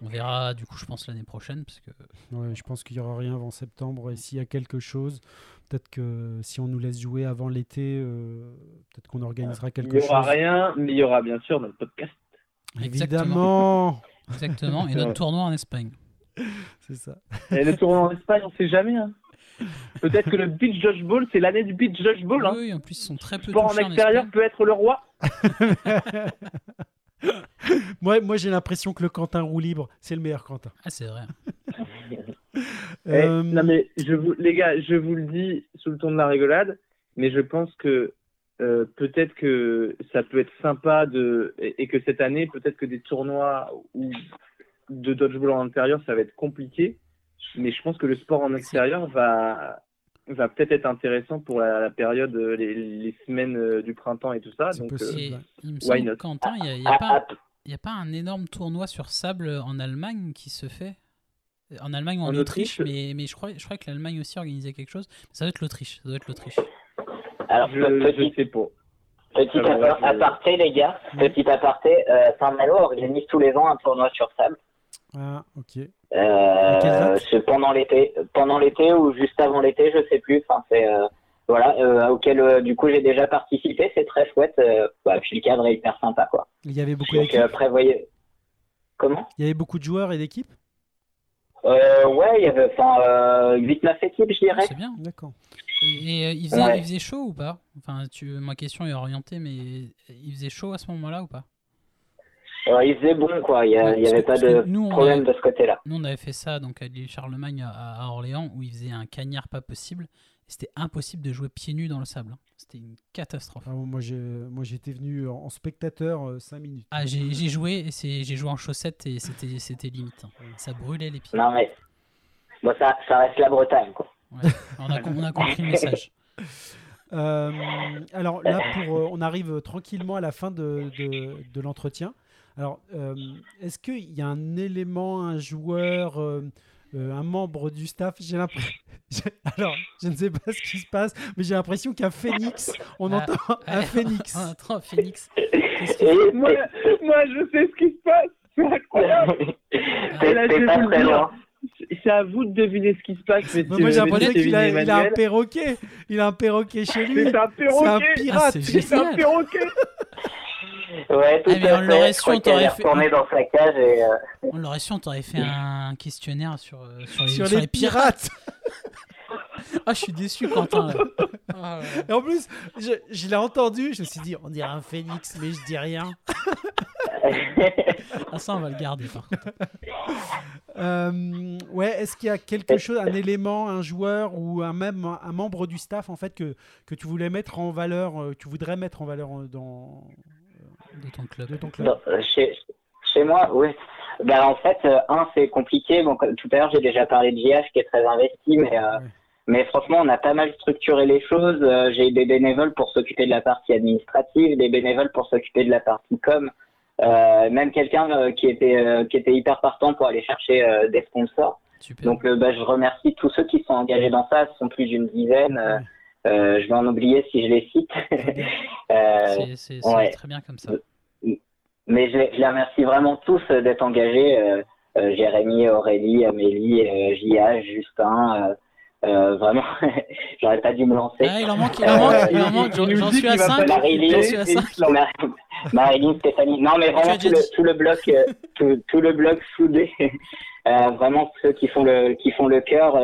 F: On verra, du coup, je pense, l'année prochaine. Parce que...
D: Ouais, je pense qu'il n'y aura rien avant septembre. Et s'il y a quelque chose, peut-être que si on nous laisse jouer avant l'été, euh, peut-être qu'on organisera
E: Il
D: quelque
E: n'y aura
D: chose.
E: rien, mais il y aura bien sûr notre podcast.
D: Évidemment,
F: Exactement. Et notre <laughs> tournoi en Espagne.
D: c'est ça.
E: Et le tournoi en Espagne, on sait jamais. hein. Peut-être que le beach dodgeball, c'est l'année du beach dodgeball. Hein.
F: Oui, en plus, ils sont très peu
E: Sport en extérieur peut être le roi. <laughs> <laughs>
D: Moi, moi j'ai l'impression que le Quentin roue libre, c'est le meilleur Quentin.
F: Ah, c'est vrai. <laughs>
E: Eh,
D: Euh,
E: non mais je vous, les gars, je vous le dis sous le ton de la rigolade, mais je pense que euh, peut-être que ça peut être sympa de et, et que cette année, peut-être que des tournois ou de dodgeball en intérieur, ça va être compliqué. Mais je pense que le sport en extérieur va va peut-être être intéressant pour la, la période, euh, les, les semaines euh, du printemps et tout ça. Donc, euh,
D: possible. Ouais.
F: il me
E: Why
F: semble,
E: not?
F: Quentin, il n'y a, a
G: Ah,
F: pas,
G: ah,
F: il y a pas un énorme tournoi sur sable en Allemagne qui se fait? En Allemagne ou en,
E: En
F: Autriche,
E: Autriche
F: mais, mais je, crois, je crois que l'Allemagne aussi organisait quelque chose. Ça doit être l'Autriche. Ça doit être l'Autriche.
G: alors
E: je,
G: petit,
E: je sais pas.
G: Petit
E: Alors, je-
G: aparté, les gars. Petit aparté. Euh, Saint-Malo organise tous les ans un tournoi sur sable.
D: Ah, ok.
G: Euh, c'est pendant l'été, pendant l'été ou juste avant l'été, je sais plus. Enfin, c'est euh, voilà, euh, auquel euh, du coup j'ai déjà participé. C'est très chouette. Euh, bah, puis le cadre est hyper sympa, quoi.
D: Il y avait beaucoup d'équipes.
G: euh, prévoyez. Comment?
D: Il y avait beaucoup de joueurs et d'équipes?
G: Euh, Ouais, il y avait enfin euh, 8-9 équipes, je dirais.
F: C'est bien.
D: D'accord.
F: Et, et, euh, il, faisait,
G: Ouais.
F: il faisait chaud ou pas? Enfin, tu, ma question est orientée, mais il faisait chaud à ce moment-là ou pas?
G: Euh, il faisait bon, quoi. Il n'y
F: Ouais,
G: avait pas de
F: nous,
G: problème
F: a-
G: de ce côté-là.
F: Nous, on avait fait ça donc à l'île Charlemagne à, à Orléans où il faisait un cagnard pas possible. C'était impossible de jouer pieds nus dans le sable. hein. C'était une catastrophe.
D: Ah, moi, j'étais venu en en spectateur 5 minutes.
F: Ah, j'ai joué, et c'est- j'ai joué en chaussettes et c'était c'était limite. hein. Ça brûlait les pieds.
G: Non, mais bon, ça, ça reste la Bretagne, quoi.
F: Ouais. On, a, com- on a compris le message.
D: Euh, alors là, pour, euh, on arrive tranquillement à la fin de, de, de l'entretien. Alors, euh, est-ce qu'il y a un élément, un joueur, euh, euh, un membre du staff? J'ai l'impression. <laughs> Alors, je ne sais pas ce qui se passe, mais j'ai l'impression qu'à Phoenix, on
F: Ah,
D: entend un Phoenix.
F: On entend un
G: Et-
E: Moi, moi, je sais ce qui se passe. C'est incroyable.
G: Pas très
E: dire.
G: loin.
E: C'est à vous de deviner ce qui se passe.
D: Bah, moi, j'ai l'impression qu'il a, il a un perroquet. Il a un perroquet chez lui.
E: C'est un
D: C'est un
E: perroquet.
F: Ah,
D: pirate.
F: c'est
E: un perroquet.
G: Ouais, tout
F: Ah,
G: à
F: on
G: fait.
F: su, on t'aurait fait-
G: dans sa cage et... euh,
F: On l'aurait su, on t'aurait fait <laughs> un questionnaire sur, euh, sur, les,
D: Sur
F: sur
D: les pirates. <laughs>
F: Ah, je suis déçu, Quentin. Ah, ouais. <laughs>
D: Et en plus, je, je l'ai entendu, je me suis dit, on dirait un phénix, mais je dis rien.
F: Ah, ça, on va le garder, par contre.
D: Euh, ouais, est-ce qu'il y a quelque chose, un élément, un joueur ou un même un membre du staff en fait que, que tu voulais mettre en valeur, euh, tu voudrais mettre en valeur dans
F: De ton club.
D: de ton club
G: Dans- euh, chez, chez moi, oui. Ben, en fait, euh, un, c'est compliqué. Bon, comme- tout à l'heure, j'ai déjà parlé de JH qui est très investi, mais, euh,
D: Ouais.
G: mais franchement, on a pas mal structuré les choses. Euh, j'ai des bénévoles pour s'occuper de la partie administrative, des bénévoles pour s'occuper de la partie com. Euh, même quelqu'un euh, qui était euh, qui était hyper partant pour aller chercher euh, des sponsors.
F: Super.
G: Donc, euh, bah, je remercie tous ceux qui sont engagés dans ça. Ce sont plus d'une dizaine. Euh, euh, je vais en oublier si je les cite. <laughs> Euh,
F: c'est
G: ouais.
F: très bien comme ça.
G: mais je, je les remercie vraiment tous euh, d'être engagés. euh, Jérémy, Aurélie, Amélie, JH, Justin. vraiment, <laughs> j'aurais pas dû me lancer.
F: Ah, il en manque, il en manque, il en
E: il-
F: manque.
E: il
F: J'en suis à
E: qu'il va
F: 5.
E: pas
G: Marie-Lynn,
F: J'en suis à 5.
G: Mar- Marilyn, Stéphanie. Non, mais vraiment tout le,
F: dit.
G: tout le bloc, <laughs> tout, tout le bloc soudé. Vraiment ceux qui font le qui font le cœur,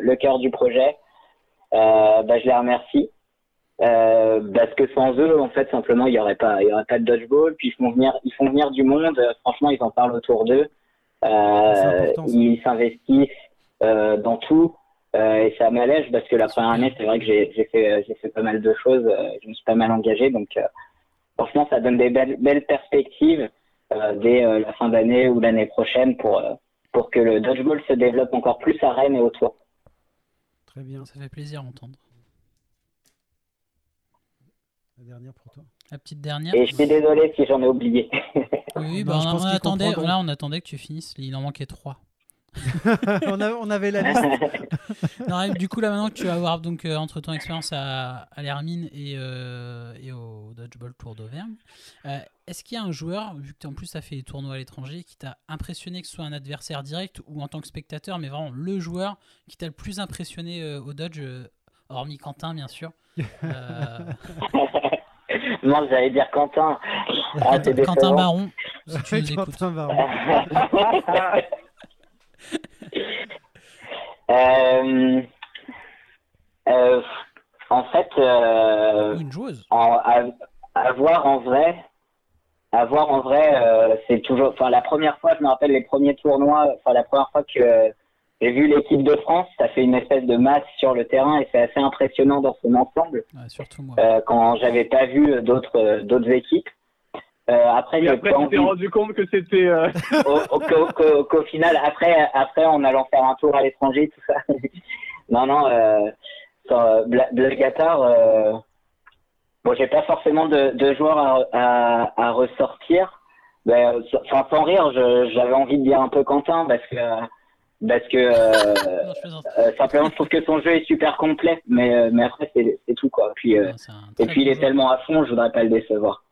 G: le cœur du projet. Euh, bah, je les remercie. Euh, parce que sans eux, en fait, simplement, il y aurait pas, il y aurait pas de dodgeball. Puis ils font venir, ils font venir du monde. Euh, franchement, ils en parlent autour d'eux. Euh, ils s'investissent euh, dans tout. Et ça m'allège parce que la première année, c'est vrai que j'ai fait, j'ai fait pas mal de choses. je me suis pas mal engagé. Donc, franchement, ça donne des belles, belles perspectives dès la fin d'année ou l'année prochaine pour, pour que le dodgeball se développe encore plus à Rennes et autour.
D: Très bien.
F: Ça fait plaisir à entendre.
D: La dernière pour toi.
F: La petite dernière.
G: Et je suis désolé si j'en ai oublié.
F: Oui, bah, on, attendait, là, on attendait que tu finisses. Il en manquait trois. <laughs>
D: on, avait, on avait la liste. <laughs>
F: Non, et du coup, là, maintenant que tu vas avoir donc, euh, entre ton expérience à, à l'Hermine et, euh, et au Dodgeball Tour d'Auvergne, euh, est-ce qu'il y a un joueur, vu que en plus tu as fait des tournois à l'étranger, qui t'a impressionné, que ce soit un adversaire direct ou en tant que spectateur, mais vraiment le joueur qui t'a le plus impressionné euh, au Dodge, euh, hormis Quentin, bien sûr Euh, <laughs>
G: non, j'allais dire Quentin. Ah,
F: Quentin. Baron, si tu nous écoutes.
D: Quentin Baron.
G: Euh, euh, en fait, euh,
F: une joueuse.
G: en, à, à voir en vrai, à voir en vrai, c'est toujours. Enfin, la première fois, je me rappelle les premiers tournois. Enfin, la première fois que j'ai vu l'équipe de France, ça fait une espèce de masse sur le terrain et c'est assez impressionnant dans son ensemble.
F: Ouais, surtout moi.
G: quand j'avais pas vu d'autres d'autres équipes. Euh, après,
E: Et
G: j'ai
E: après, tu t'es rendu compte que c'était. euh, <laughs>
G: au- au- qu'au, final, après, après, en allant faire un tour à l'étranger, tout ça. <laughs> non, non, euh, sans, bla- blague à part, euh, bon, j'ai pas forcément de, de joueurs à, à, à ressortir. Mais, euh, sans, sans rire, j'avais envie de dire un peu Quentin parce que, parce que euh, <laughs>
F: Non,
G: euh, simplement, je trouve que son jeu est super complet. Mais, euh, mais après, c'est, tout quoi. Puis, euh,
F: Non,
G: et puis, il est tellement à fond, je voudrais pas le décevoir.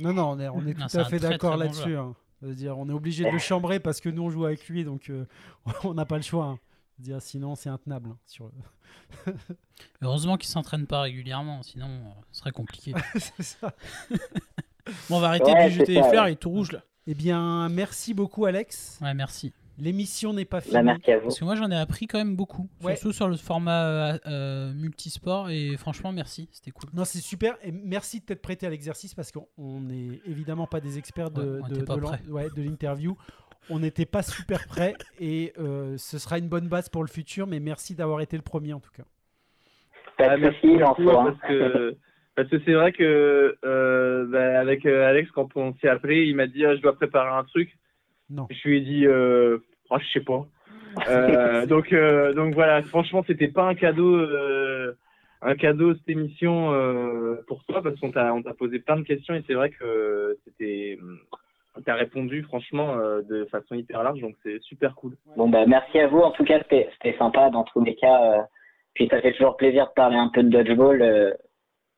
D: Non, non, on est, on est
F: Non,
D: tout à fait d'accord
F: bon
D: là-dessus. hein. On est obligé de le chambrer parce que nous, on joue avec lui, donc euh, <laughs> on n'a pas le choix. hein. Sinon, c'est intenable. hein, sur... <laughs>
F: Heureusement qu'il s'entraîne pas régulièrement, sinon euh, ce serait compliqué. <laughs>
D: c'est ça.
F: Bon, on va arrêter
G: Ouais,
F: de jeter les
G: ouais.
F: il est tout rouge là.
D: Eh bien, merci beaucoup, Alex.
F: Ouais, merci.
D: L'émission n'est pas finie.
G: Bah, merci à vous.
F: Parce que moi j'en ai appris quand même beaucoup,
D: Ouais.
F: surtout sur le format euh, euh, multisport, et franchement merci, c'était cool.
D: Non, c'est super. Et merci de t'être prêté à l'exercice parce qu'on n'est évidemment pas des experts de,
F: Ouais,
D: de, l'interview. On n'était pas super prêts et euh, ce sera une bonne base pour le futur. Mais merci d'avoir été le premier en tout cas.
G: Pas
E: Ah,
G: de
E: merci
G: soucis,
E: beaucoup,
G: François.
E: parce que parce que c'est vrai que euh, bah, avec Alex quand on s'est appelé, il m'a dit ah, je dois préparer un truc.
D: Non.
E: Je lui ai dit euh, oh, je sais pas. <laughs> Euh, donc euh, donc voilà, franchement c'était pas un cadeau euh, un cadeau cette émission euh, pour toi parce qu'on t'a on t'a posé plein de questions et c'est vrai que c'était t'as répondu franchement euh, de façon hyper large donc c'est super cool.
G: Bon, bah, merci à vous. En tout cas, c'était c'était sympa dans tous les cas. euh, puis ça fait toujours plaisir de parler un peu de dodgeball.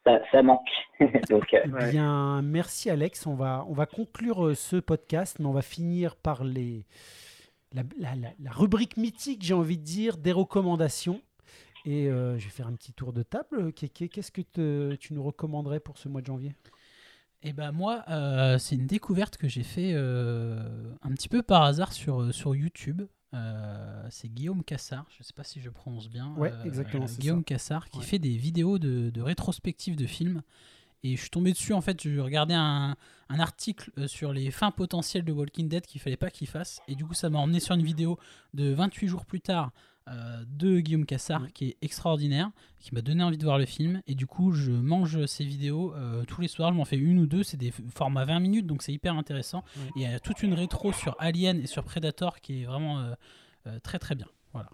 G: Ça, ça manque. <laughs> Donc, euh,
D: Eh
E: Ouais.
D: bien, merci Alex. On va, on va conclure euh, ce podcast, mais on va finir par les, la, la- la- la rubrique mythique, j'ai envie de dire, des recommandations. Et euh, je vais faire un petit tour de table. Kéké, qu'est-ce que te- tu nous recommanderais pour ce mois de janvier?
F: Et ben moi, euh, c'est une découverte que j'ai fait euh, un petit peu par hasard sur, sur YouTube. Euh, c'est Guillaume Cassard, je ne sais pas si je prononce bien.
D: Ouais, exactement, c'est
F: Guillaume
D: ça.
F: Cassard qui
D: Ouais.
F: fait des vidéos de, de rétrospective de films. Et je suis tombé dessus, en fait, je regardais un, un article euh, sur les fins potentielles de Walking Dead qu'il fallait pas qu'il fasse. Et du coup, ça m'a emmené sur une vidéo de 28 jours plus tard euh, de Guillaume Cassard qui est extraordinaire, qui m'a donné envie de voir le film. Et du coup, je mange ces vidéos euh, tous les soirs. Je m'en fais une ou deux. C'est des formats 20 minutes, donc c'est hyper intéressant. Et il y a toute une rétro sur Alien et sur Predator qui est vraiment euh, euh, très très bien. Voilà.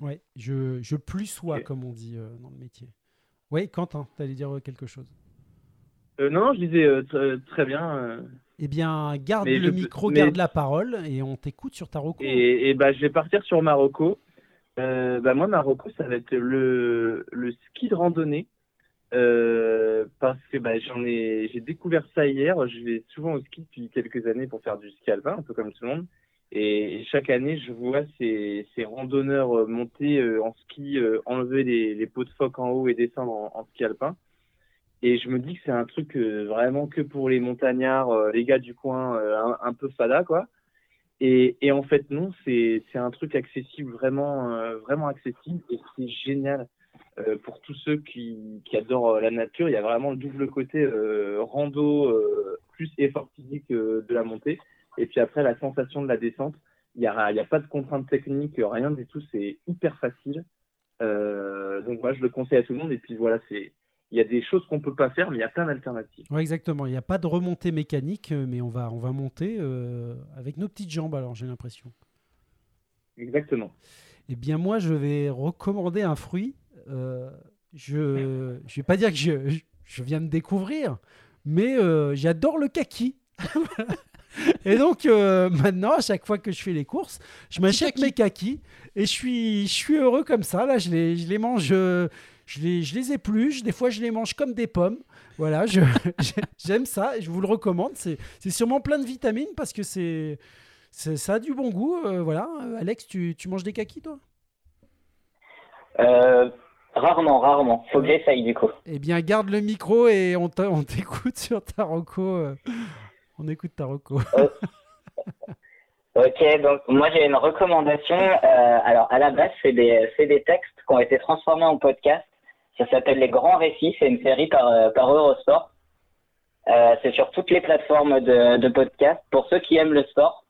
D: Ouais, je, je plus sois, comme on dit euh, dans le métier. Oui, Quentin, tu allais dire quelque chose?
E: Euh, non non je disais euh, tr- très bien. euh,
D: Eh bien, garde
E: Mais
D: le
E: je-
D: micro,
E: mais-
D: garde la parole et on t'écoute sur ta.
E: Et, et bah, je vais partir sur Marocco. Euh, bah, moi, Marocco, ça va être le, le ski de randonnée. Euh, parce que bah, j'en ai, j'ai découvert ça hier. Je vais souvent au ski depuis quelques années pour faire du ski alpin, un peu comme tout le monde. Et, chaque année, je vois ces, ces randonneurs euh, monter euh, en ski, enlever les, les pots de phoque en haut et descendre en, ski alpin. Et je me dis que c'est un truc vraiment que pour les montagnards, les gars du coin, un, un peu fada, quoi. Et, et en fait, non, c'est un truc accessible, vraiment, euh, vraiment accessible. Et c'est génial euh, pour tous ceux qui, qui adorent euh, la nature. Il y a vraiment le double côté euh, rando euh, plus effort physique euh, de la montée. Et puis après, la sensation de la descente. Il n'y a, y a pas de contraintes techniques, rien du tout. C'est hyper facile. Donc moi, je le conseille à tout le monde. Et puis voilà, c'est il y a des choses qu'on peut pas faire, mais il y a plein d'alternatives.
D: Ouais, exactement. Il n'y a pas de remontée mécanique, euh, mais on va, on va monter euh, avec nos petites jambes, alors j'ai l'impression.
E: Exactement.
D: Eh bien, moi, je vais recommander un fruit. euh, je je vais pas dire que je, je viens de découvrir, mais euh, j'adore le kaki. <laughs> et donc euh, maintenant, à chaque fois que je fais les courses, je m'achète
F: kaki.
D: mes kakis et je suis, je suis heureux comme ça. Là, je les, je les mange, euh, je les, je les épluche. Des fois, je les mange comme des pommes. Voilà, <laughs> j'aime ça et je vous le recommande. C'est sûrement plein de vitamines parce que c'est ça a du bon goût. euh, voilà, Euh, Alex, tu, tu manges des kakis toi?
G: Euh, rarement, rarement. Faut que j'essaye du coup.
D: Eh bien, garde le micro et on t'écoute sur ta reco. euh, On écoute ta reco. <laughs>
G: Ok, donc moi j'ai une recommandation. Euh, alors à la base, c'est des, des textes qui ont été transformés en podcast. Ça s'appelle Les Grands Récits. C'est une série par, euh, par Eurosport. Euh, c'est sur toutes les plateformes de, de podcast. Pour ceux qui aiment le sport,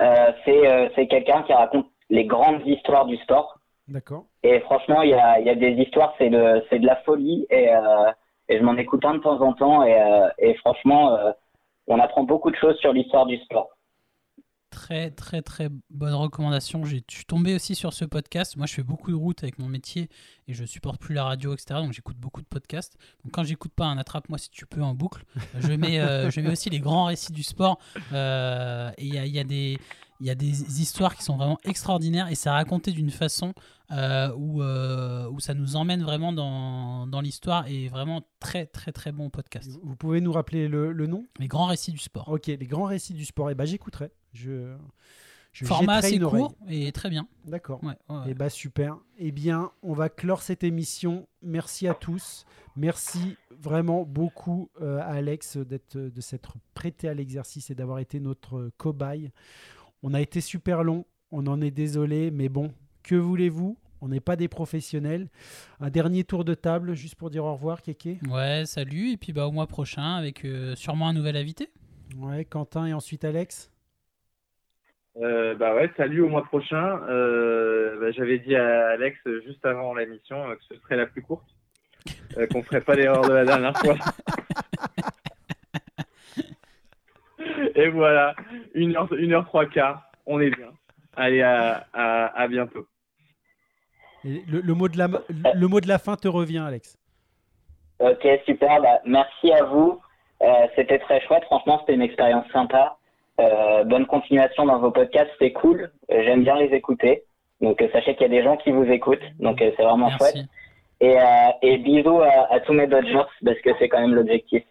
G: euh, c'est euh, quelqu'un qui raconte les grandes histoires du sport.
D: D'accord.
G: Et franchement, il y a, il y a des histoires, c'est de, la folie. Et, et je m'en écoute un de temps en temps. Et, et franchement, on apprend beaucoup de choses sur l'histoire du sport.
F: Très, très, très bonne recommandation. Je suis tombé aussi sur ce podcast. Moi, je fais beaucoup de routes avec mon métier et je supporte plus la radio, etc. Donc, j'écoute beaucoup de podcasts. Donc, quand j'écoute pas un Attrape-moi si tu peux en boucle, je mets, euh, je mets aussi les grands récits du sport. Euh, et il y a, y a des. Il y a des histoires qui sont vraiment extraordinaires et c'est raconté d'une façon euh, où, euh, où ça nous emmène vraiment dans, dans l'histoire et vraiment très très très bon podcast.
D: Vous pouvez nous rappeler le, le nom?
F: Les grands récits du sport.
D: Ok, les grands récits du sport. Eh ben, j'écouterai. Je, je
F: Format assez
D: une oreille.
F: court et très bien.
D: D'accord.
F: Ouais, ouais, ouais.
D: Eh bah super. Eh bien, on va clore cette émission. Merci à tous. Merci vraiment beaucoup euh, à Alex d'être, de s'être prêté à l'exercice et d'avoir été notre euh, cobaye. On a été super long. On en est désolé, mais bon, que voulez-vous? On n'est pas des professionnels. Un dernier tour de table, juste pour dire au revoir, Kéké.
F: Ouais, salut, et puis bah, au mois prochain avec euh, sûrement un nouvel invité.
D: Ouais, Quentin et ensuite Alex.
E: Euh, bah ouais, salut au mois prochain. Euh, bah, J'avais dit à Alex euh, juste avant l'émission euh, que ce serait la plus courte, euh, qu'on ferait pas l'erreur de la dernière fois. <laughs> Et voilà, une heure, une heure trois quarts, on est bien. Allez, à, à, à bientôt.
D: Et le, le mot de la, le mot de la fin te revient, Alex.
G: Ok, super. Bah, merci à vous. Euh, c'était très chouette. Franchement, c'était une expérience sympa. Euh, bonne continuation dans vos podcasts. C'est cool. J'aime bien les écouter. Donc, euh, sachez qu'il y a des gens qui vous écoutent. Donc, euh, c'est vraiment chouette. Et, euh, et bisous à, à tous mes Dodgers parce que c'est quand même l'objectif.